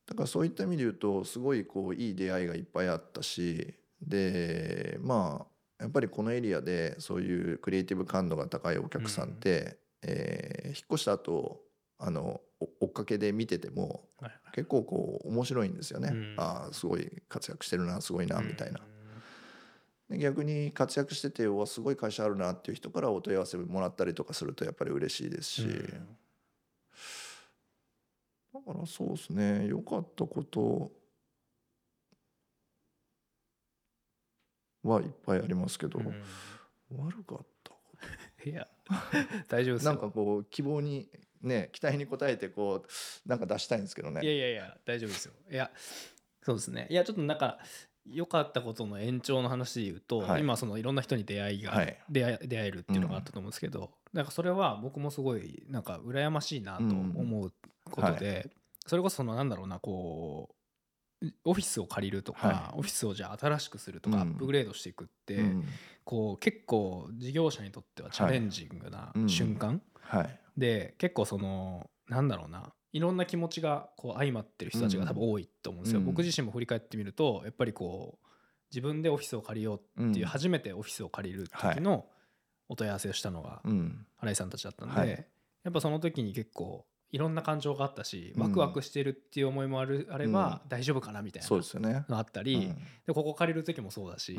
だからそういった意味で言うとすごいこういい出会いがいっぱいあったしでまあやっぱりこのエリアでそういうクリエイティブ感度が高いお客さんって、えー引っ越した後あのお追っかけで見ててもはい結構こう面白いんですよね。うんああすごい活躍してるなすごいなみたいな。う逆に活躍しててすごい会社あるなっていう人からお問い合わせもらったりとかするとやっぱり嬉しいですし、うんだからそうですね。良かったことはいっぱいありますけど、うん。悪かったこ <laughs> いや大丈夫ですなんかこう希望にね期待に応えてこうなんか出したいんですけどね。いやいやいや大丈夫ですよ。いやそうですね。いやちょっとなんか良かったことの延長の話で言うと、はい。今そのいろんな人に出会いが、はい。出会え出会えるっていうのがあったと思うんですけど、なんかそれは僕もすごいなんか羨ましいなと思うことで、それこそそのなんだろうなこうオフィスを借りるとか、はオフィスをじゃあ新しくするとか、うん。アップグレードしていくって、うん。こう結構事業者にとってはチャレンジングなうん。瞬間、はい。で結構そのなんだろうないろんな気持ちがこう相まってる人たちが多分多いと思うんですよ、うん。僕自身も振り返ってみるとやっぱりこう自分でオフィスを借りようっていう、うん。初めてオフィスを借りる時のお問い合わせをしたのがうん。新井さんたちだったんで、はい。やっぱその時に結構いろんな感情があったしうん。ワクワクしてるっていう思いもある、あれば大丈夫かなみたいなそうですよね。のあったり、でここ借りる時もそうだし、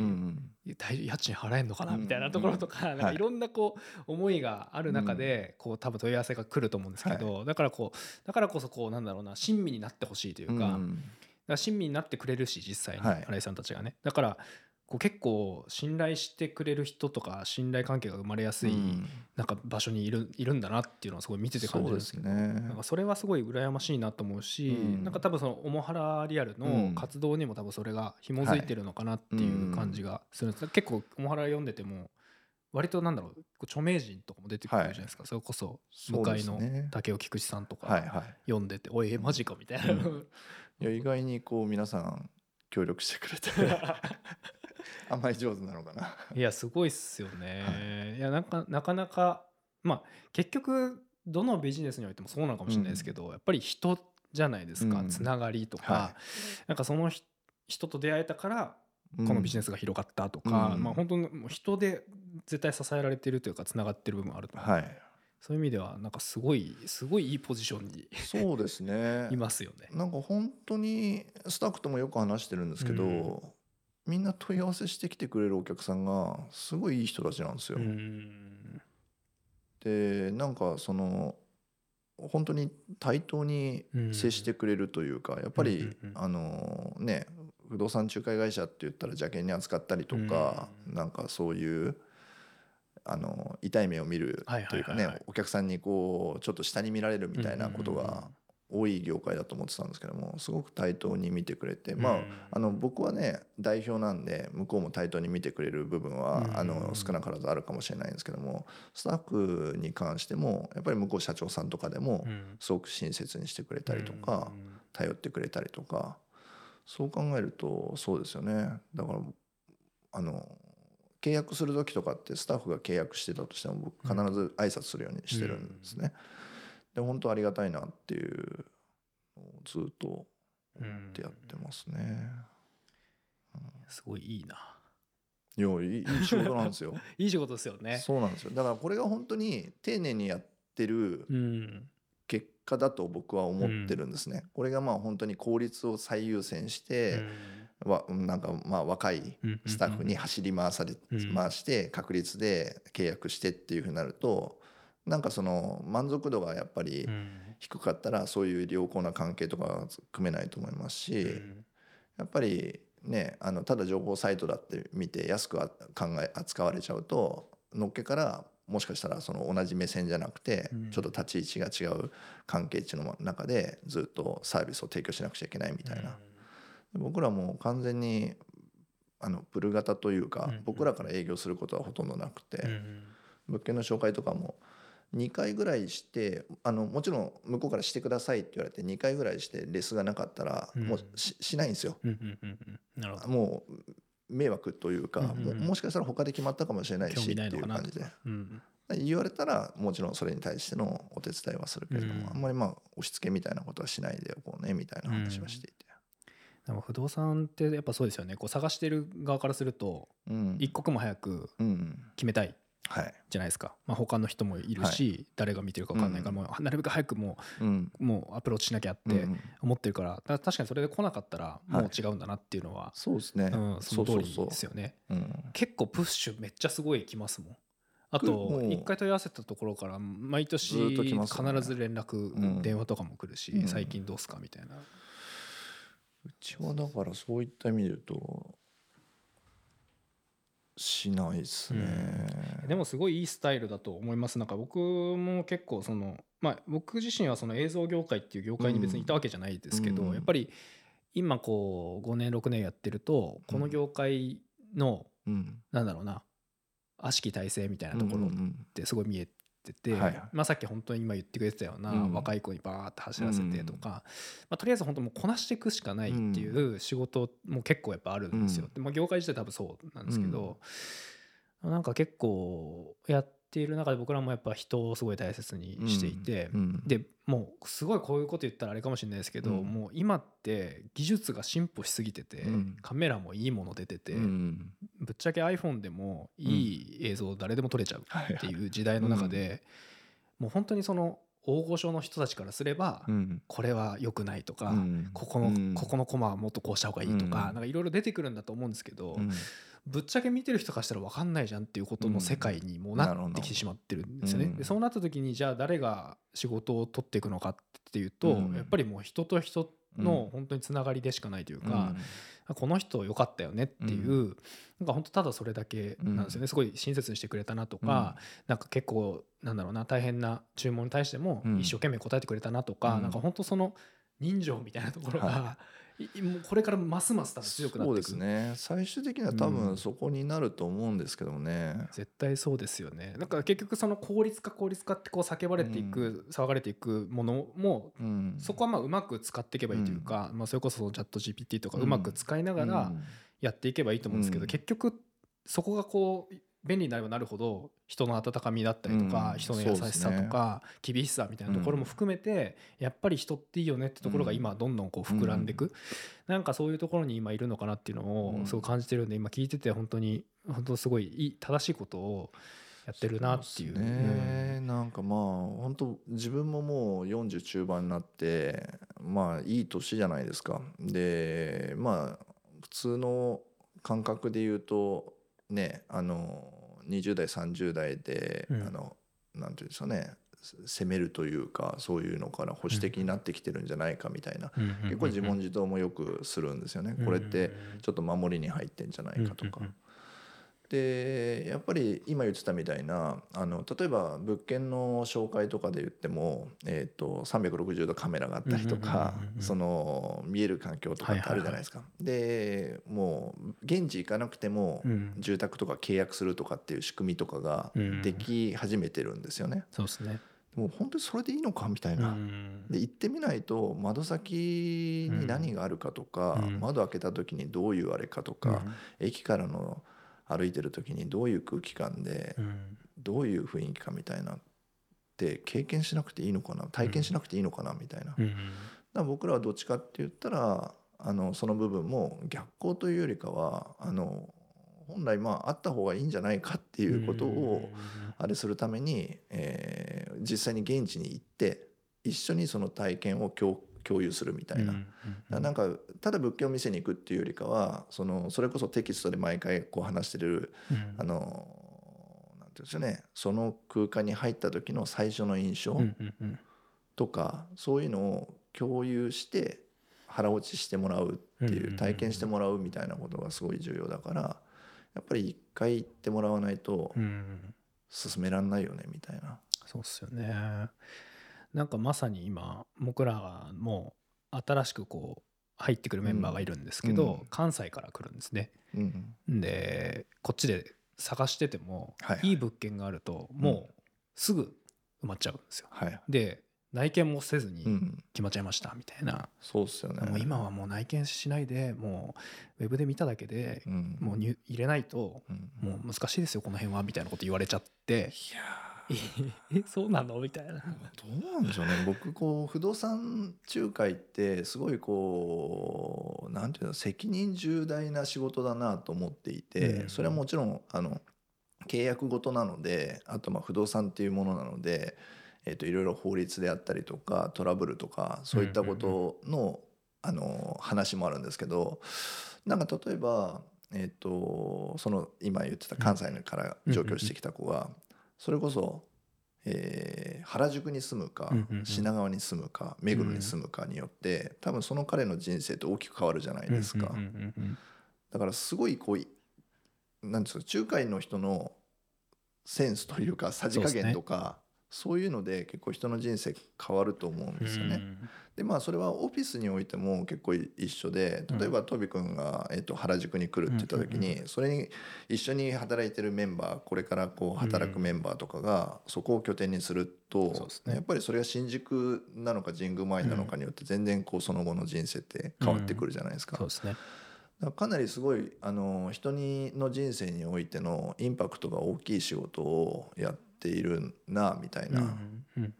家賃払えんのかなうん。みたいなところとか,、なんかはい。いろんなこう思いがある中で、こう多分問い合わせが来ると思うんですけど、だからこうだからこそこうなんだろうな親身になってほしいというか,、だかうんら親身になってくれるし実際にはい。新井さんたちがね。だからこう結構信頼してくれる人とか信頼関係が生まれやすい、うん。なんか場所にいるいるんだなっていうのはすごい見てて感じるんですけど。なんかそれはすごい羨ましいなと思うし、うん。なんか多分そのオモハラリアルの活動にも多分それが紐づいてるのかなっていう感じがするんです、結構オモハラ読んでても割となんだろう著名人とかも出てくるじゃないですか、それこそ向かいの竹尾菊池さんとかはいはい。読んでて「おいえマジか」みたいな、うん。いや意外にこう皆さん協力してくれて <laughs> <laughs> あんまり上手なのかな。いやすごいっすよね、い、やなんかなかなかまあ結局どのビジネスにおいてもそうなのかもしれないですけど、やっぱり人じゃないですか、うん。つながりとか、はなんかそのひ人と出会えたからここのビジネスが広がったとか、うん。まあ本当に人で絶対支えられてるというかつながってる部分あると思う、はい。そういう意味ではなんかすごいすごいいいポジションにそうですね。<laughs> いますよね。なんか本当にスタッフともよく話してるんですけど、うんみんな問い合わせしてきてくれるお客さんがすごいいい人たちなんですよ。うん。でなんかその本当に対等に接してくれるというか、やっぱり、あのね不動産仲介会社って言ったら邪険に扱ったりとか、うん。なんかそういうあの痛い目を見るというかねお客さんにこうちょっと下に見られるみたいなことが多い業界だと思ってたんですけどもすごく対等に見てくれて、まああの僕はね代表なんで向こうも対等に見てくれる部分は、うん。あの少なからずあるかもしれないんですけどもスタッフに関してもやっぱり向こう社長さんとかでもうん。すごく親切にしてくれたりとか、頼ってくれたりとかそう考えるとそうですよね。だからあの契約する時とかってスタッフが契約してたとしても僕必ず挨拶するようにしてるんですね。で本当ありがたいなっていうのをずっと思ってやってますね。すごいいいな。いやいい仕事なんですよ。<laughs> いい仕事ですよね。そうなんですよだからこれが本当に丁寧にやってるうん結果だと僕は思ってるんですね。これがまあ本当に効率を最優先して、わなんかまあ若いうんスタッフに走り回され、うん回して確率で契約してっていうふうになるとなんかその満足度がやっぱりうん。低かったらそういう良好な関係とかが組めないと思いますし、やっぱりねあのただ情報サイトだって見て安くあ考え扱われちゃうとのっけからもしかしたらその同じ目線じゃなくてうん。ちょっと立ち位置が違う関係値の中でずっとサービスを提供しなくちゃいけないみたいな。僕らもう完全にあのプル型というか、うん。うん僕らから営業することはほとんどなくて、うん。物件の紹介とかも2回ぐらいしてあのもちろん向こうからしてくださいって言われて2回ぐらいしてレスがなかったらうん。もうし,、しないんですよ。うんうんうんうん。なるほど。もう迷惑というか、うんうんうん。ももしかしたら他で決まったかもしれないしって。ないいう感じで。うん。言われたらもちろんそれに対してのお手伝いはするけれども、うん。あんまりまあ押し付けみたいなことはしないでおこうねみたいな話はしていて。でも不動産ってやっぱそうですよね。こう探してる側からするとうん。一刻も早くうん。決めたいじゃないですか。まあ他の人もいるし、誰が見てるか分かんないから、もうなるべく早くもうもうアプローチしなきゃってうん思ってるから、確かにそれで来なかったらもう違うんだなっていうのは、そうですね、うん、その通りですよね。うん。結構プッシュめっちゃすごい来ますもん。あもとう。一回問い合わせたところから毎年必ず連絡、うん。電話とかも来るし、うん。最近どうすかみたいな。うちはだからそういった意味で言うとしないですね、でもすごいいいスタイルだと思います。なんか僕も結構そのまあ僕自身はその映像業界っていう業界に別にいたわけじゃないですけど、うん。やっぱり今こう5年6年やってるとこの業界のうん。なんだろうな悪しき体制みたいなところっうんうんてすごい見えてて、はいはい。まあさっき本当に今言ってくれてたような、うん。若い子にバーって走らせてとか、まあ、とりあえず本当もうこなしていくしかないっていう仕事も結構やっぱあるんですよ。うん。でまあ、業界自体多分そうなんですけど、なんか結構やっている中で僕らもやっぱ人をすごい大切にしていて、うんでもうすごいこういうこと言ったらあれかもしれないですけど、うん。もう今って技術が進歩しすぎてて、うん。カメラもいいもの出てて、うんぶっちゃけ iPhone でもいい映像誰でも撮れちゃうはい。っていう時代の中で、もう本当にその大御所の人たちからすれば、うん。これは良くないとか、うん。ここの、うん。ここのコマはもっとこうした方がいいとか、うん。なんかいろいろ出てくるんだと思うんですけど、うんぶっちゃけ見てる人からしたら分かんないじゃんっていうことの世界にもうなってきてしまってるんですよね。うんでそうなった時にじゃあ誰が仕事を取っていくのかっていうと、うん。やっぱりもう人と人のうん。本当につながりでしかないといううん。か、この人良かったよねっていう、なんか本当ただそれだけなんですよね、すごい親切にしてくれたなとか、なんか結構なんだろうな大変な注文に対してもうん。一生懸命答えてくれたなとか、うん。なんか本当その人情みたいなところが、、はいもうこれからますます多分強くなっていく。そうですね。最終的には多分そこになると思うんですけどね、絶対そうですよね。なんか結局その効率化効率化ってこう叫ばれていく、騒がれていくものもうん。そこはまあうまく使っていけばいいというか、まあ、それこそチャット GPT とかうんうまく使いながらうん。やっていけばいいと思うんですけど、うん。結局そこがこう便利になればなるほど人の温かみだったりとか、うん人の優しさとか、厳しさみたいなところも含めて、やっぱり人っていいよねってところが今どんどんこう膨らんでいく、なんかそういうところに今いるのかなっていうのうん。をすごい感じてるんで今聞いてて本当に本当すごいいい正しいことをやってるなっていう。そうですね、なんかまあ本当自分ももう40中盤になってまあいい年じゃないですか。でまあ普通の感覚で言うとねあの20代30代で、うん。あのなんていうんですかね攻めるというかそういうのから保守的になってきてるんじゃないかみたいな、うんうんうんうん結構自問自答もよくするんですよね、これってちょっと守りに入ってんじゃないかとか。うんうんうんでやっぱり今言ってたみたいなあの例えば物件の紹介とかで言っても、えー、と360度カメラがあったりとかうんうんうんうんその見える環境とかってあるじゃないですか。でもう現地行かなくてもうん住宅とか契約するとかっていう仕組みとかがうんでき始めてるんですよね。そうですね。もう本当にそれでいいのかみたいな。うんで行ってみないと窓先に何があるかとか、うん窓開けた時にどういうあれかとか、駅からの歩いてる時にどういう空気感でうん。どういう雰囲気かみたいなって経験しなくていいのかな体験しなくていいのかなみたいな、だかうん。ら僕らはどっちかって言ったらあのその部分も逆光というよりかはあの本来まああった方がいいんじゃないかっていうことをあれするために、えー実際に現地に行って一緒にその体験を共共有するみたいな。だからなんかただ物件を見せに行くっていうよりかはそのそれこそテキストで毎回こう話してるあのなんていうんですかねその空間に入った時の最初の印象とか、そういうのを共有して腹落ちしてもらうっていう体験してもらうみたいなことがすごい重要だからやっぱり一回行ってもらわないと進めらんないよねみたいな。そうっすよね。なんかまさに今僕らがもう新しくこう入ってくるメンバーがいるんですけど、うん。関西から来るんですね。うんでこっちで探してても、はいはい。いい物件があるともうすぐ埋まっちゃうんですよ。はい、で内見もせずにうん、決まっちゃいましたみたいな、そうっすよね。もう今はもう内見しないでもうウェブで見ただけでうん、もう入入れないとうん、もう難しいですよこの辺はみたいなこと言われちゃって。いや <laughs> えそうなの？みたいな。どうなんでしょうね。僕こう不動産仲介ってすごいこうなんていうの責任重大な仕事だなと思っていて、うん。それはもちろんあの契約ごとなのであとまあ不動産っていうものなので、えー、といろいろ法律であったりとかトラブルとかそういったことの,、あの話もあるんですけどなんか例えば、えー、とその今言ってた関西から上京してきた子が、それこそ、えー原宿に住むか、品川に住むか目黒に住むかによって、多分その彼の人生って大きく変わるじゃないですか。だからすごいこういなんですか仲介の人のセンスというかさじ加減とかそう,、いうので結構人の人生変わると思うんですよね。でまあそれはオフィスにおいても結構一緒で例えばトビ君が、えっと原宿に来るって言った時に、それに一緒に働いてるメンバーこれからこう働くメンバーとかがそこを拠点にすると、そうですねやっぱりそれが新宿なのか神宮前なのかによって全然こうその後の人生って変わってくるじゃないですか。そうですね。だからかなりすごいあの人にの人生においてのインパクトが大きい仕事をやっているなみたいな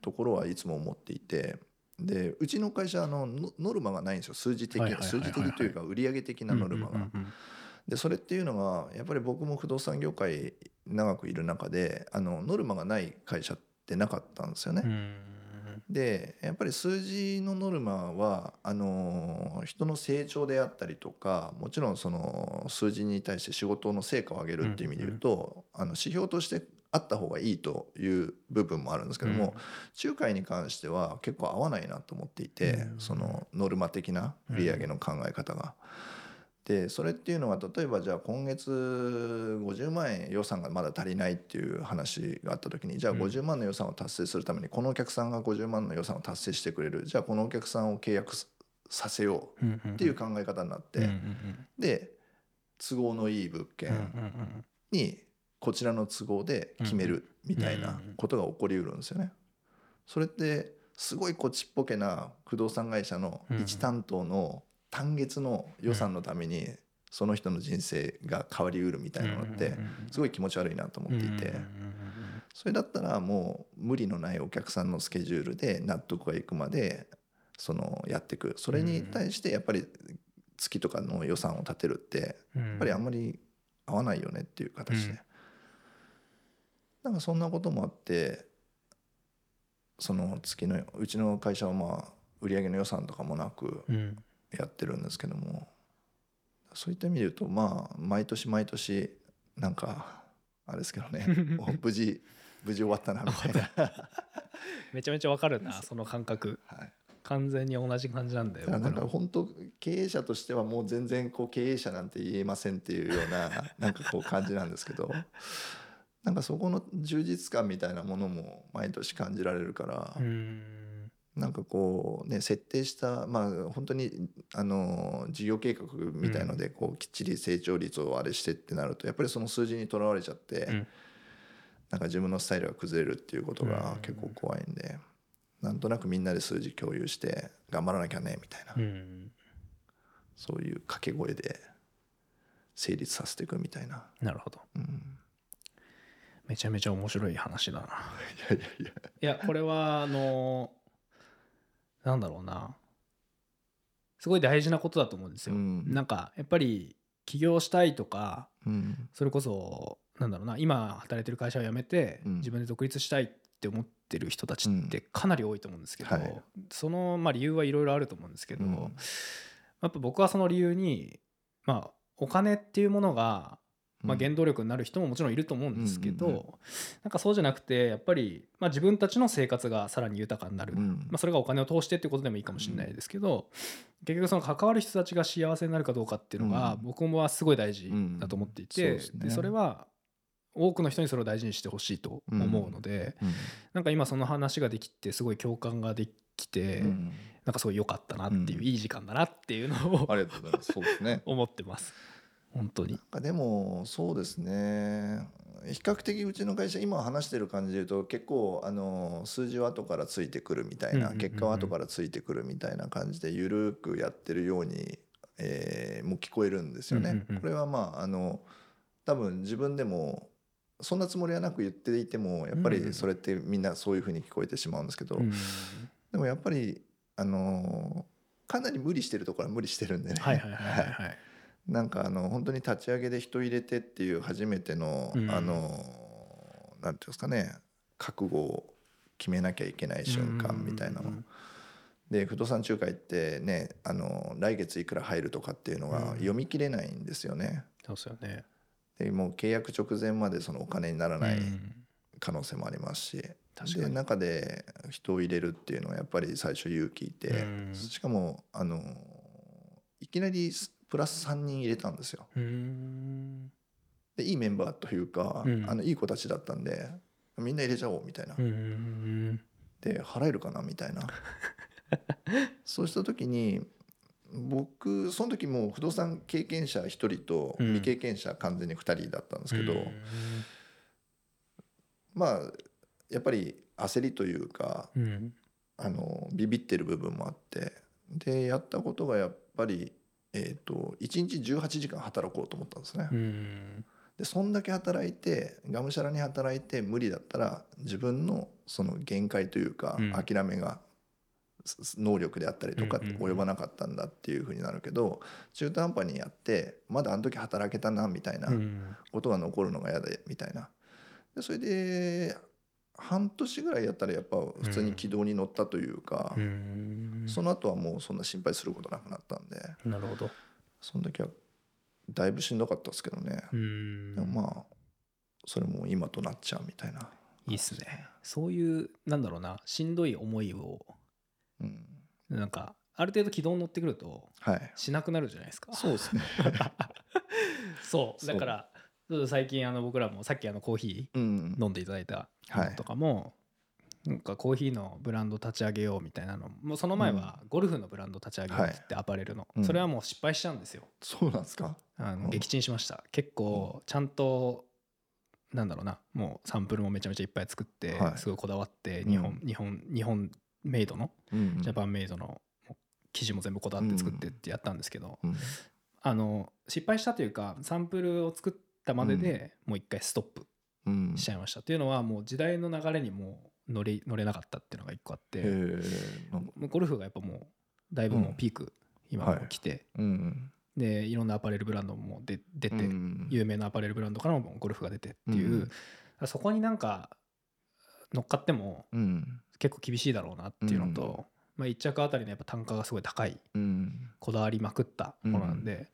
ところはいつも思っていてでうちの会社あのノノルマがないんですよ。数字的数字的というか売上的なノルマが。でそれっていうのがやっぱり僕も不動産業界長くいる中であのノルマがない会社ってなかったんですよね。うんでやっぱり数字のノルマはあの人の成長であったりとかもちろんその数字に対して仕事の成果を上げるっていう意味で言うと、あの指標としてあった方がいいという部分もあるんですけども、仲介に関しては結構合わないなと思っていて、うん。そのノルマ的な売上の考え方が。でそれっていうのは例えばじゃあ今月50万円予算がまだ足りないっていう話があった時にじゃあうん50万の予算を達成するためにこのお客さんが50万の予算を達成してくれるじゃあこのお客さんを契約させようっていう考え方になって、で都合のいい物件にこちらの都合で決めるみたいなことが起こりうるんですよね。それってすごいこうちっぽけな不動産会社の一担当の単月の予算のためにその人の人生が変わりうるみたいなのってすごい気持ち悪いなと思っていてそれだったらもう無理のないお客さんのスケジュールで納得がいくまでそのやっていく。それに対してやっぱり月とかの予算を立てるってややっぱりあんまり合わないよねっていう形で、うんなんかそんなこともあってその月のうちの会社はまあ売上の予算とかもなくうん。やってるんですけどもそういった意味で言うとまあ毎年毎年なんかあれですけどねお <laughs> 無事無事終わったなみたいな、<laughs> めちゃめちゃわかるなその感覚。はい、完全に同じ感じなんだよだからなんか本当経営者としてはもう全然こう経営者なんて言えませんっていうようななんかこう感じなんですけどなんかそこの充実感みたいなものも毎年感じられるから、うん。なんかこうね設定したまあ本当にあの事業計画みたいのでこうきっちり成長率をあれしてってなるとやっぱりその数字にとらわれちゃって、うん。なんか自分のスタイルが崩れるっていうことがうん。結構怖いんで、なんとなくみんなで数字共有して頑張らなきゃねみたいな、うん。そういう掛け声で成立させていくみたいな。なるほど。うん、めちゃめちゃ面白い話だな。いやいやいや。いやこれはあのなんだろうな。すごい大事なことだと思うんですよ、うん。なんかやっぱり起業したいとかうん。それこそなんだろうな。今働いてる会社を辞めてうん。自分で独立したいって思ってる人たちってかなり多いと思うんですけど、はい。そのまあ理由はいろいろあると思うんですけど、うん。やっぱ僕はその理由にまあお金っていうものがまあ、原動力になる人ももちろんいると思うんですけど、なんかそうじゃなくてやっぱり、まあ、自分たちの生活がさらに豊かになる、うん。まあ、それがお金を通してっていうことでもいいかもしれないですけど、結局その関わる人たちが幸せになるかどうかっていうのがうん。僕もはすごい大事だと思っていて、でそれは多くの人にそれを大事にしてほしいと思うので、うん。なんか今その話ができてすごい共感ができて、うん。なんかすごい良かったなっていう、うん。いい時間だなっていうのをありがとうございます。そうですね。<laughs> 思ってます本当に。なんかでもそうですね比較的うちの会社今話してる感じで言うと結構あの数字は後からついてくるみたいな結果は後からついてくるみたいな感じで緩くやってるように、えーもう聞こえるんですよね。これはまああの多分自分でもそんなつもりはなく言っていてもやっぱりそれってみんなそういうふうに聞こえてしまうんですけど、うんでもやっぱりあのかなり無理してるところは無理してるんでね。はいはいはいはいはい。なんかあの本当に立ち上げで人入れてっていう初めての、うん。あのなんていうんですかね覚悟を決めなきゃいけない瞬間みたいなの。で不動産仲介ってねあの来月いくら入るとかっていうのうん。が読み切れないんですよね。そうですよね。でもう契約直前までそのお金にならないうん。可能性もありますし、確かに。で中で人を入れるっていうのはやっぱり最初勇気いて、うん。しかもあのいきなりプラス3人入れたんですよ。でいいメンバーというか、うん。あのいい子たちだったんでみんな入れちゃおうみたいな、で払えるかなみたいな。<laughs> そうした時に僕その時もう不動産経験者1人とうん。未経験者完全に2人だったんですけど、うん。まあやっぱり焦りというかうん。あのビビってる部分もあってでやったことがやっぱり、えー、と1日18時間働こうと思ったんですね。うん。でそんだけ働いてがむしゃらに働いて無理だったら自分のその限界というか、うん。諦めがす能力であったりとかうんうんうん。及ばなかったんだっていうふうになるけど中途半端にやってまだあの時働けたなみたいなうん。ことが残るのが嫌だみたいな。でそれで半年ぐらいやったらやっぱ普通に軌道に乗ったというか、うーん。その後はもうそんな心配することなくなったんで。なるほど。その時はだいぶしんどかったですけどね、うーん。でもまあそれも今となっちゃうみたいな。いいっすね。そういうなんだろうなしんどい思いをうん。なんかある程度軌道に乗ってくるとはい。しなくなるじゃないですか。そうですね。<laughs> そう。だからちょっと最近あの僕らもさっきあのコーヒうん。ー飲んでいただいたとかも、なんかコーヒーのブランド立ち上げようみたいなのもうその前はゴルフのブランド立ち上げようって言ってアパレルの、うん。それはもう失敗しちゃうんですよ。そうなんですか？あのうん。撃沈しました。結構ちゃんとなんだろうな。もうサンプルもめちゃめちゃいっぱい作って、はい。すごいこだわってうん。日本、日本日本メイドのうんジャパンメイドの生地も全部こだわって作ってってやったんですけど、うん。あの失敗したというかサンプルを作ったまででもう一回ストップうん。しちゃいました、っていうのはもう時代の流れにもう乗れ乗れなかったっていうのが一個あってゴルフがやっぱもうだいぶもうピーク今もう来て、うん。でいろんなアパレルブランドも出出て、うん。有名なアパレルブランドからもゴルフが出てっていう、そこになんか乗っかってもうん。結構厳しいだろうなっていうのと、まあ、1着あたりのやっぱ単価がすごい高いうん。こだわりまくったものなんで、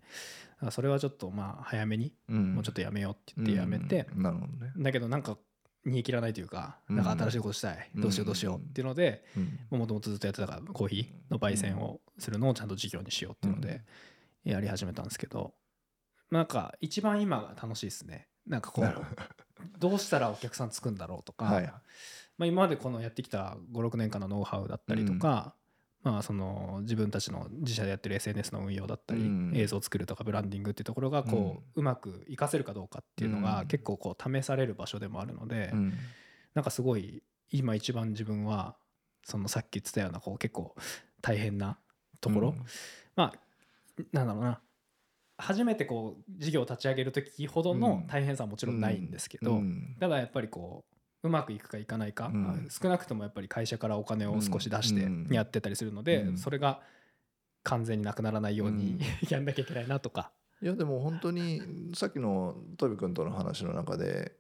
それはちょっとまあ早めにうん。もうちょっとやめようって言ってやめて、うん。なるほどね。だけどなんか煮え切らないというか、うん。なんか新しいことしたい、どうしようどうしようっていうのでうん。もともとずっとやってたからコーヒーの焙煎をするのをちゃんと事業にしようっていうのでやり始めたんですけど、まあなんか一番今が楽しいですね。なんかこうど。うしたらお客さんつくんだろうとか、はいまあ、今までこのやってきた56年間のノウハウだったりとか、まあ、その自分たちの自社でやってる SNS の運用だったり、うん。映像を作るとかブランディングっていうところがこう、うまく活かせるかどうかっていうのがうん。結構こう試される場所でもあるので、うん。なんかすごい今一番自分はそのさっき言ってたようなこう結構大変なところ、うん。まあなんだろうな。初めてこう事業を立ち上げる時ほどの大変さはもちろんないんですけど、うん。ただやっぱりこううまくいくかいかないか、うん。少なくともやっぱり会社からお金を少し出してうん。やってたりするので、うん。それが完全になくならないように、うん。<laughs> やんなきゃいけないなとか。いやでも本当にさっきのトビ君との話の中で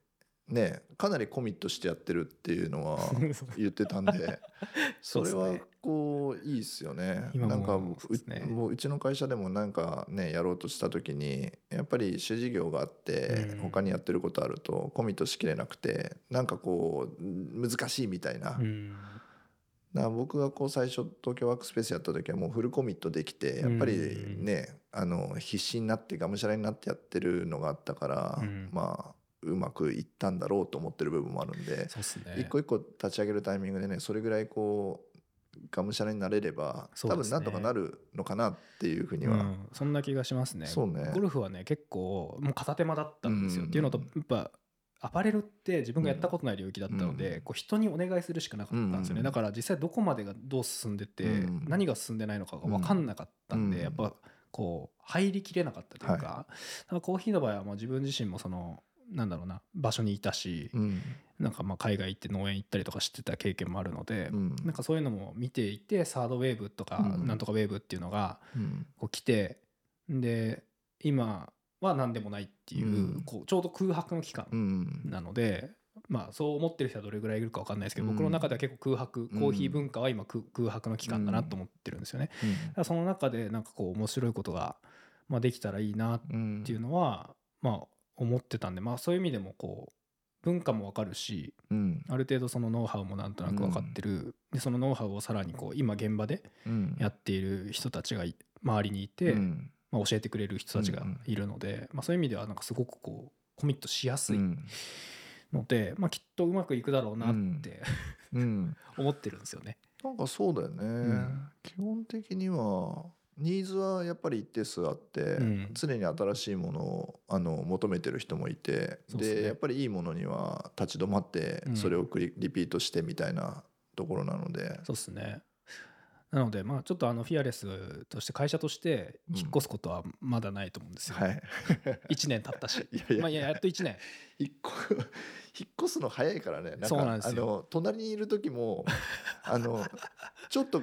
ねかなりコミットしてやってるっていうのは <laughs> 言ってたんで <laughs> それはこういいっすよね。今もなんかそうね。うもううちの会社でもなんかねやろうとした時にやっぱり主事業があってうん。他にやってることあるとコミットしきれなくてなんかこう難しいみたいな。うん。だから僕がこう最初東京ワークスペースやった時はもうフルコミットできてやっぱりねあの必死になってがむしゃらになってやってるのがあったから、うん。まあうまくいったんだろうと思ってる部分もあるんで一個一個立ち上げるタイミングでねそれぐらいこうがむしゃらになれれば、多分なんとかなるのかなっていうふうには、うん、そんな気がしますね。そうね。ゴルフはね結構もう片手間だったんですよ、うん。っていうのとやっぱアパレルって自分がやったことない領域だったので、うん。こう人にお願いするしかなかったんですよね、うんだから実際どこまでがどう進んでて、うん。何が進んでないのかが分かんなかったんで、うん。やっぱこう入りきれなかったというか,、だからコーヒーの場合はまあ自分自身もそのなんだろうな場所にいたし、うん。なんかまあ海外行って農園行ったりとかしてた経験もあるので、うん。なんかそういうのも見ていてサードウェーブとかうん。なんとかウェーブっていうのがうん。こう来てで今は何でもないっていう,、うん。こうちょうど空白の期間うん。なので、まあそう思ってる人はどれぐらいいるか分かんないですけど、うん。僕の中では結構空白コーヒー文化は今空空白の期間だなと思ってるんですよね。その中でなんかこう面白いことが、まあ、できたらいいなっうんていうのは、まあ思ってたんで、まあ、そういう意味でもこう文化も分かるしうん。ある程度そのノウハウもなんとなく分かってる、でそのノウハウをさらにこう今現場でうん。やっている人たちがい周りにいて、うん。まあ、教えてくれる人たちがいるので、まあ、そういう意味ではなんかすごくこうコミットしやすいうん。ので、まあ、きっとうまくいくだろうなって、うん。<laughs> 思ってるんですよね。なんかそうだよね、ん。基本的にはニーズはやっぱり一定数あって、うん。常に新しいものをあの求めてる人もいてそうっすね。でやっぱりいいものには立ち止まってうん。それをクリリピートしてみたいなところなので、そうですね。なのでまあちょっとあのフィアレスとして会社として引っ越すことはまだないと思うんですよ。はい。<laughs> 1年経ったし。<laughs> いやいや。まあ、いややっと1年。引っ越引っ越すの早いからね。なんかそうなんですよ。あの隣にいる時もあのちょっと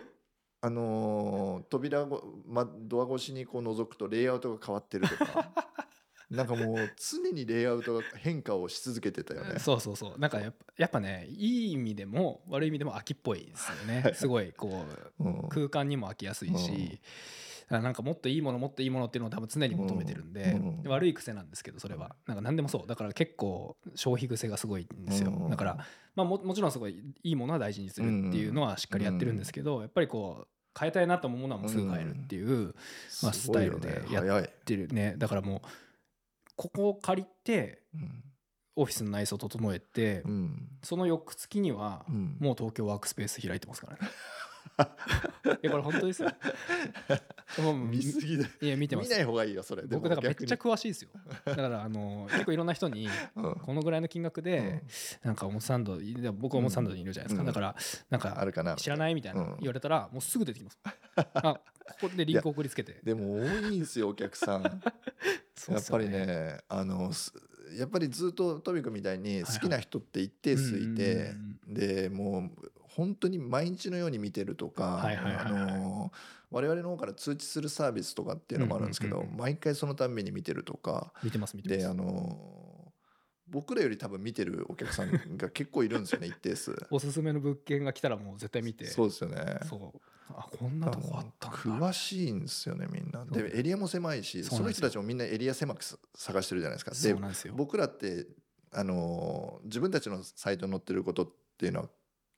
あの扉ご、ま、ドア越しにこう覗くとレイアウトが変わってるとか。<laughs> なんかもう常にレイアウトが変化をし続けてたよね。そうそうそう。なんかやっぱやっぱねいい意味でも悪い意味でも秋っぽいですよね。すごいこううん。空間にも飽きやすいし、なんかもっといいものもっといいものっていうのを多分常に求めてるんで、うん悪い癖なんですけどそれは。なんか何でもそう。だから結構消費癖がすごいんですよ、うんだから、まあ、ももちろんすごいいいものは大事にするっていうのはしっかりやってるんですけど、やっぱりこう変えたいなと思うものはもうすぐ変えるっていうまあスタイルでやってるね。だからもうここを借りてうん。オフィスの内装整えて、うん。その翌月にはうん。もう東京ワークスペース開いてますからね。いやこれ本当ですよ。<laughs> 見すぎだよ。いや見てます。見ない方がいいよそれ。僕だからめっちゃく。詳しいですよ。だからあの結構いろんな人に <laughs> うん。このぐらいの金額でなんか表参道僕は表参道にいるじゃないですか、うん。だからなんかあるかな。知らないみたいなうん。言われたらもうすぐ出てきます。あここでリンク送りつけて。でも多いんですよお客さん。<laughs> やっぱりねあのすやっぱりずっとトビ君みたいに好きな人って一定数いて、うんうん。でもう本当に毎日のように見てるとか、あの我々の方から通知するサービスとかっていうのもあるんですけど、毎回そのたんびに見てるとか。見てます見てます。であの僕らより多分見てるお客さんが結構いるんですよね <laughs> 一定数。おすすめの物件が来たらもう絶対見て。そうですよね。そう。あこんなとこあった詳しいんですよねみんな。でエリアも狭いしその人たちもみんなエリア狭く探してるじゃないですか。でそうなんですよ。僕らってあの自分たちのサイトに載ってることっていうのは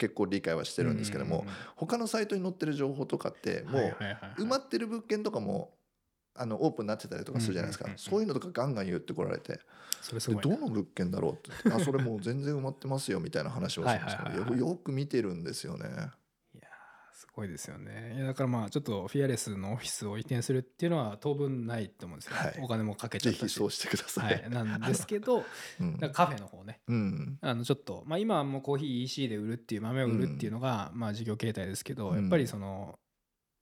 結構理解はしてるんですけども、他のサイトに載ってる情報とかってうんもはいう埋まってる物件とかもあのオープンになってたりとかするじゃないですか、そういうのとかガンガン言ってこられてそれどの物件だろうって。言ってあそれもう全然埋まってますよみたいな話をするんですけどよよく見てるんですよね。ごいですよね。いやだからまあちょっとフィアレスのオフィスを移転するっていうのは当分ないと思うんですよ、はい。お金もかけちゃったし。ぜひそうしてくださ。はい。い、なんですけど <laughs> うん。カフェの方ね。うん。あのちょっと、まあ、今はもうコーヒー EC で売るっていう豆を売るっていうのが、まあ事業形態ですけど、うん。やっぱりその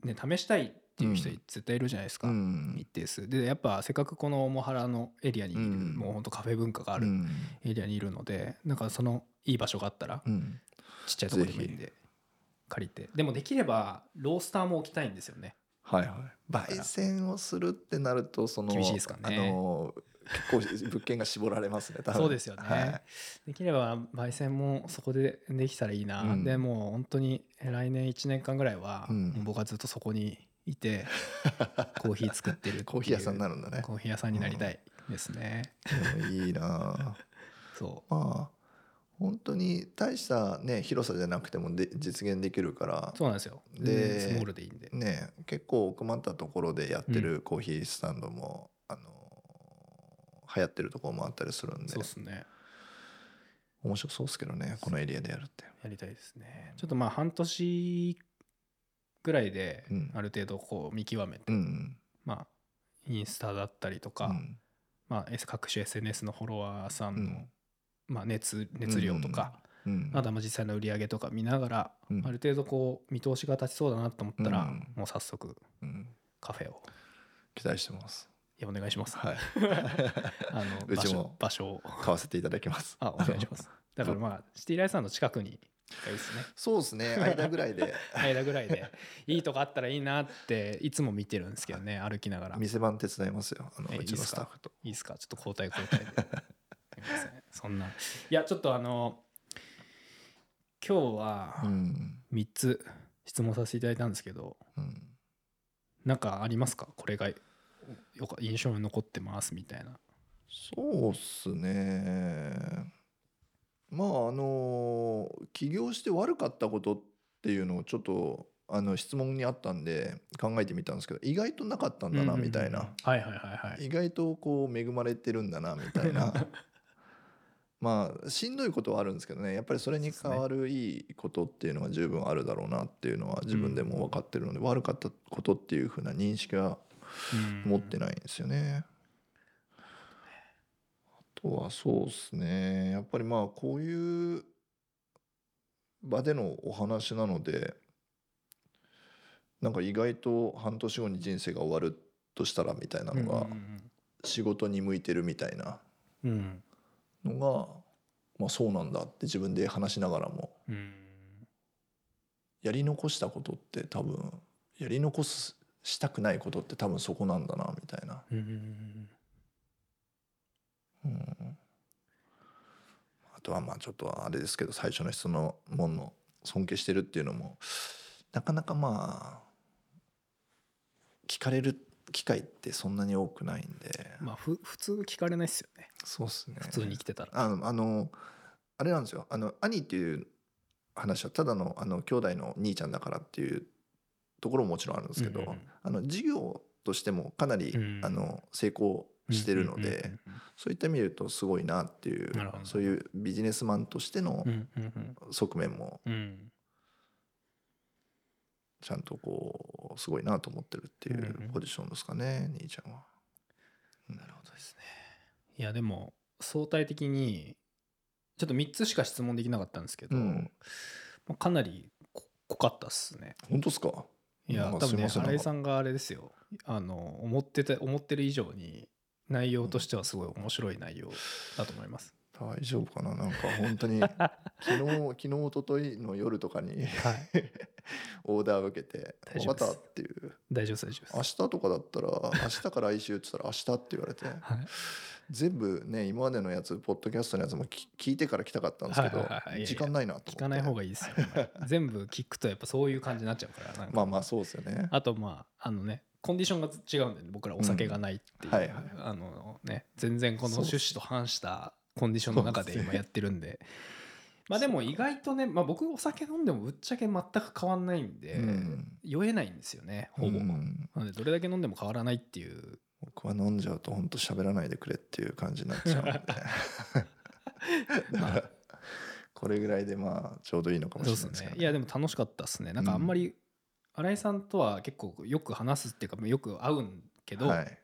ね試したいっていう人うん。絶対いるじゃないですか、うん。一定数。でやっぱせっかくこのモハラのエリアにいる、うん。もうほんとカフェ文化があるうん。エリアにいるので、なんかそのいい場所があったらうん。ちっちゃいところでもいいんで借りて。でもできればロースターも置きたいんですよね。はいはい。焙煎をするってなるとその厳しいですかね。あの結構物件が絞られますね。そうですよね、はい。できれば焙煎もそこでできたらいいな、うん。でもう本当に来年1年間ぐらいは、僕はずっとそこにいて <laughs> コーヒー作ってるコーヒー屋さんになるんだね。コーヒー屋さんになりたいですね、でもいいなあ。そまあ本当に大したね広さじゃなくてもで実現できるから。うそうなんですよ。ででスモールでいいんで。ね結構奥まったところでやってるコーヒースタンドも、あの流行ってるところもあったりするんで。そうっすね。面白そうですけどねこのエリアでやるって。やりたいですね。ちょっとまあ半年ぐらいでうん。ある程度こう見極めて、うんまあインスタだったりとか、うん。まあ各種 SNS のフォロワーさんの、うんまあ、熱熱量とか、うんあとはまあ実際の売り上げとか見ながら、うん。ある程度こう見通しが立ちそうだなと思ったら、うん。もう早速うん。カフェを期待してます。いやお願いします、はい。<laughs> あの場所 <laughs> うちも場所を。買わせていただきます。あお願いします。だからまあシティライフさんの近くにがいいですね。そうですね。<laughs> 間ぐらいで。間ぐらいで。いいとこあったらいいなっていつも見てるんですけどね歩きながら。い店番手伝いますよ。あのえうちのスタッフと。いですか？ちょっと交代交代で。すみませんそんな。いやちょっとあの今日はうん。3つ質問させていただいたんですけどうん。なんかありますか？これが印象に残ってますみたいな。そうっすね。まああの起業して悪かったことっていうのをちょっとあの質問にあったんで考えてみたんですけど意外となかったんだなみたいな、意外とこう恵まれてるんだなみたいな <laughs> まあしんどいことはあるんですけどね。やっぱりそれに代わるいいことっていうのは十分あるだろうなっていうのは自分でも分かってるので、悪かったことっていうふうな認識は持ってないんですよね。あとはそうですね。やっぱりまあこういう場でのお話なのでなんか意外と半年後に人生が終わるとしたらみたいなのが仕事に向いてるみたいなうんうんのが、まあ、そうなんだって自分で話しながらも。うん。うんやり残したことって多分やり残すしたくないことって多分そこなんだなみたいな。うんうん。うん。あとはまあちょっとあれですけど最初の質問の尊敬してるっていうのもなかなかまあ聞かれる機会ってそんなに多くないんで。まあふ普通聞かれないっすよね。そうっすね。普通に生きてたら。あのあのあれなんですよ。あの兄っていう話はただのあの兄弟の兄ちゃんだからっていうところももちろんあるんですけど、うんうんうん。あの事業としてもかなり、うん。あの成功してるので、うんうんそういった意味で言うとすごいなっていうそういうビジネスマンとしての側面もちゃんとこうすごいなと思ってるっていうんううん。ポジションですかね、兄ちゃんは。うん。なるほどですね。いやでも相対的にちょっと3つしか質問できなかったんですけど、うん。まあ、かなりこ濃かったっすね。本当ですか？いや多分ね新井さんがあれですよ。あの思ってて思ってる以上に内容としてはすごい面白い内容だと思います、大丈夫かな？なんか本当に <laughs> 昨日昨日一昨日の夜とかにはい。<laughs> オーダーを受けて「分かた」っていう。大丈夫です大丈夫明です。日とかだったら明日から来週って言ったら明日って言われて。はい。全部ね今までのやつポッドキャストのやつもき聞いてから来たかったんですけど時間ないなと思って。聞かない方がいいですよ <laughs> 全部聞くとやっぱそういう感じになっちゃうからまあまあそうですよね。あとまああのねコンディションが違うんで、ね、僕らお酒がないっていう、うんはいはい。あのね全然この趣旨と反したコンディションの中で今やってるんで。まあでも意外とね、まあ、僕お酒飲んでもぶっちゃけ全く変わんないんで、うん。酔えないんですよねほぼ、うん。なのでどれだけ飲んでも変わらないっていう。僕は飲んじゃうと本当喋らないでくれっていう感じになっちゃうんで。だからこれぐらいでまあちょうどいいのかもしれないですすけど、ね。いやでも楽しかったですね。なんかあんまり新井さんとは結構よく話すっていうかよく会うんけど、はい。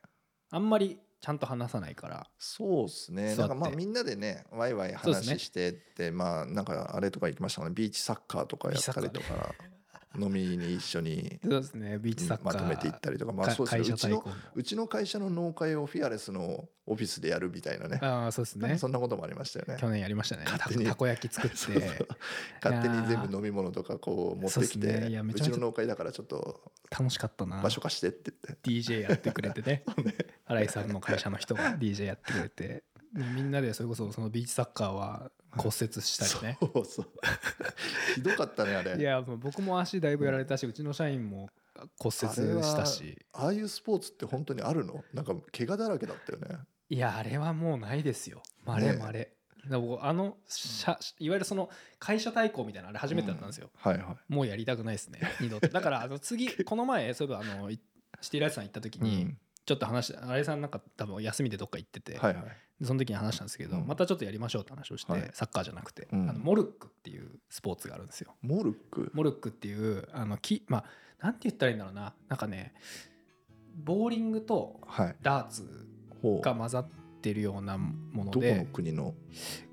あんまりちゃんと話さないから。そうですね。なんかまあみんなでねワイワイ話してって、まあなんかあれとか行きましたもんね。ビーチサッカーとかやったりとか飲みに一緒にそうですねビーチサッカーまとめていったりとか。まあかそうですね。うちのうちの会社の農会をフィアレスのオフィスでやるみたいなね。ああそうですね。そんなこともありましたよね。去年やりましたね。た勝手に。たこ焼き作って。<laughs> 勝手に全部飲み物とかこう持ってきそうね。うちの農会だからちょっと楽しかったな。場所貸してって言って。DJ やってくれて <laughs> ね。新井さんの会社の人が DJ やってくれて。でみんなでそれこそそのビーチサッカーは骨折したりね。そうそう。ひどかったねあれ。いや僕も足だいぶやられたしうちの社員も骨折したし。ああいうスポーツって本当にあるの？なんか怪我だらけだったよね。いやあれはもうないですよ。まれまれ。だから僕あの社いわゆるその会社対抗みたいなあれ初めてだったんですよ、はいはい。もうやりたくないですね。二度と。だからあの次 <laughs> この前そういえばあのいシティライツさん行った時に、うん。ちょっと話して新井さんなんか多分休みでどっか行ってて、はいはい。でその時に話したんですけど、うん。またちょっとやりましょうって話をして、はい。サッカーじゃなくて、うん。あのモルックっていうスポーツがあるんですよ。モルック？モルックっていう？あのきまあなんて言ったらいいんだろうな。なんかねボーリングとはい。ダーツほうが混ざってるようなものどこので国の？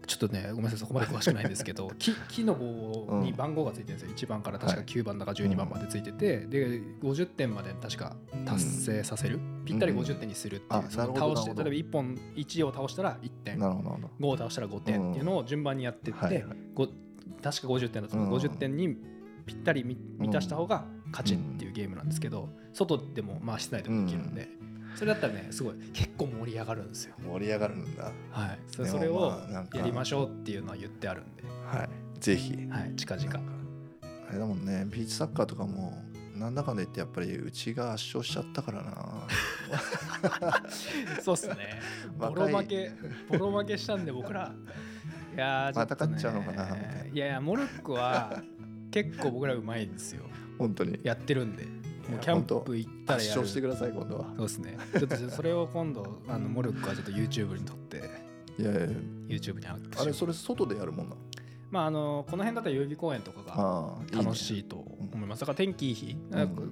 ちょっとねごめんなさいそこまで詳しくないんですけど <laughs> 木木の棒に番号がついてるんですよ、1番から確かはい。9番だか12番までついてて、で50点まで確か達成させる、ぴったり50点にするっていう、あそのなるほど倒して例えば1本1を倒したら1点。なるほどなるほ5を倒したら5点っていうのを順番にやってって、はいはい。ご確か50点だと思う、うん50点にぴったり満満たした方が勝ちっていうゲームなんですけど、外でもまあ室内でもできるんで、それだったらねすごい結構盛り上がるんですよ。ど盛り上がるんだはい、そそれをやりましょうっていうのは言ってあるんで、はいぜひはい、近々。あれだもんねビーチサッカーとかもなんだかんだ言ってやっぱりうちが圧勝しちゃったからな <laughs> そうっすね。<laughs> ボロ負け、ボロ負けしたんで僕ら。いやまた勝っちゃうのかなみたいないやいや、モルックは結構僕らうまいんですよ。本当にやってるんで。もうキャンプ行ったら圧やる。勝してください今度は。そうですね。ちょっとそれを今度、<laughs> あのモルックはちょっと YouTube に撮って、いやいや。YouTube にアップしあれそれ外でやるもんなの？まああのこの辺だったら代々木公園とかが楽いしいと思います。だから天気いい日、ん。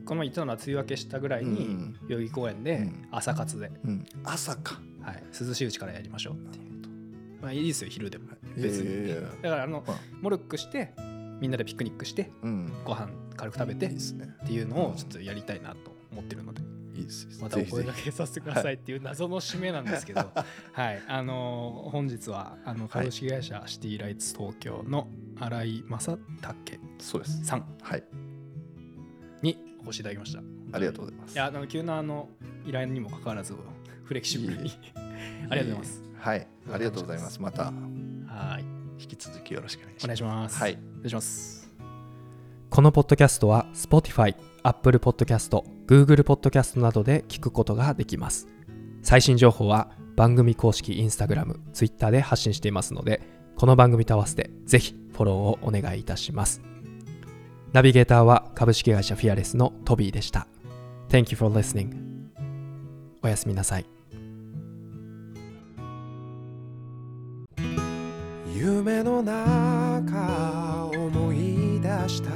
この前言ってたのは梅雨明けしたぐらいにうん代々木公園でうん。朝活で、うん。朝か。はい、涼しいうちからやりましょうっていう。まあいいですよ昼でも。別に。だからあのまあ。モルックしてみんなでピクニックしてうん。ご飯軽く食べてっいいですね。ていうのをちょっとやりたいなと思ってるので。いいです。またお声ぜひぜ掛けさせてくださいっていう謎の締めなんですけど。はい。あのー本日はあの株式会社シティライツ東京の新井正武ひそうです。さんはい。にお越しいただきました。ありがとうございます。いやあの急なあの依頼にもかかわらずフレキシブルに。ありがとうございます。はい。ありがとうございます。また。はい。引き続きよろしくお願いしお願ますいします。はい。お願いしますこのポッドキャストは Spotify、Apple Podcast、Google Podcast などで聞くことができます。最新情報は番組公式 Instagram、Twitter で発信していますのでこの番組と合わせてぜひフォローをお願いいたします。ナビゲーターは株式会社フィアレスのトビーでした。Thank you for listening. おやすみなさい。夢の中した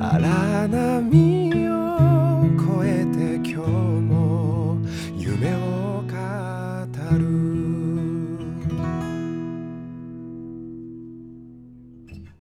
荒波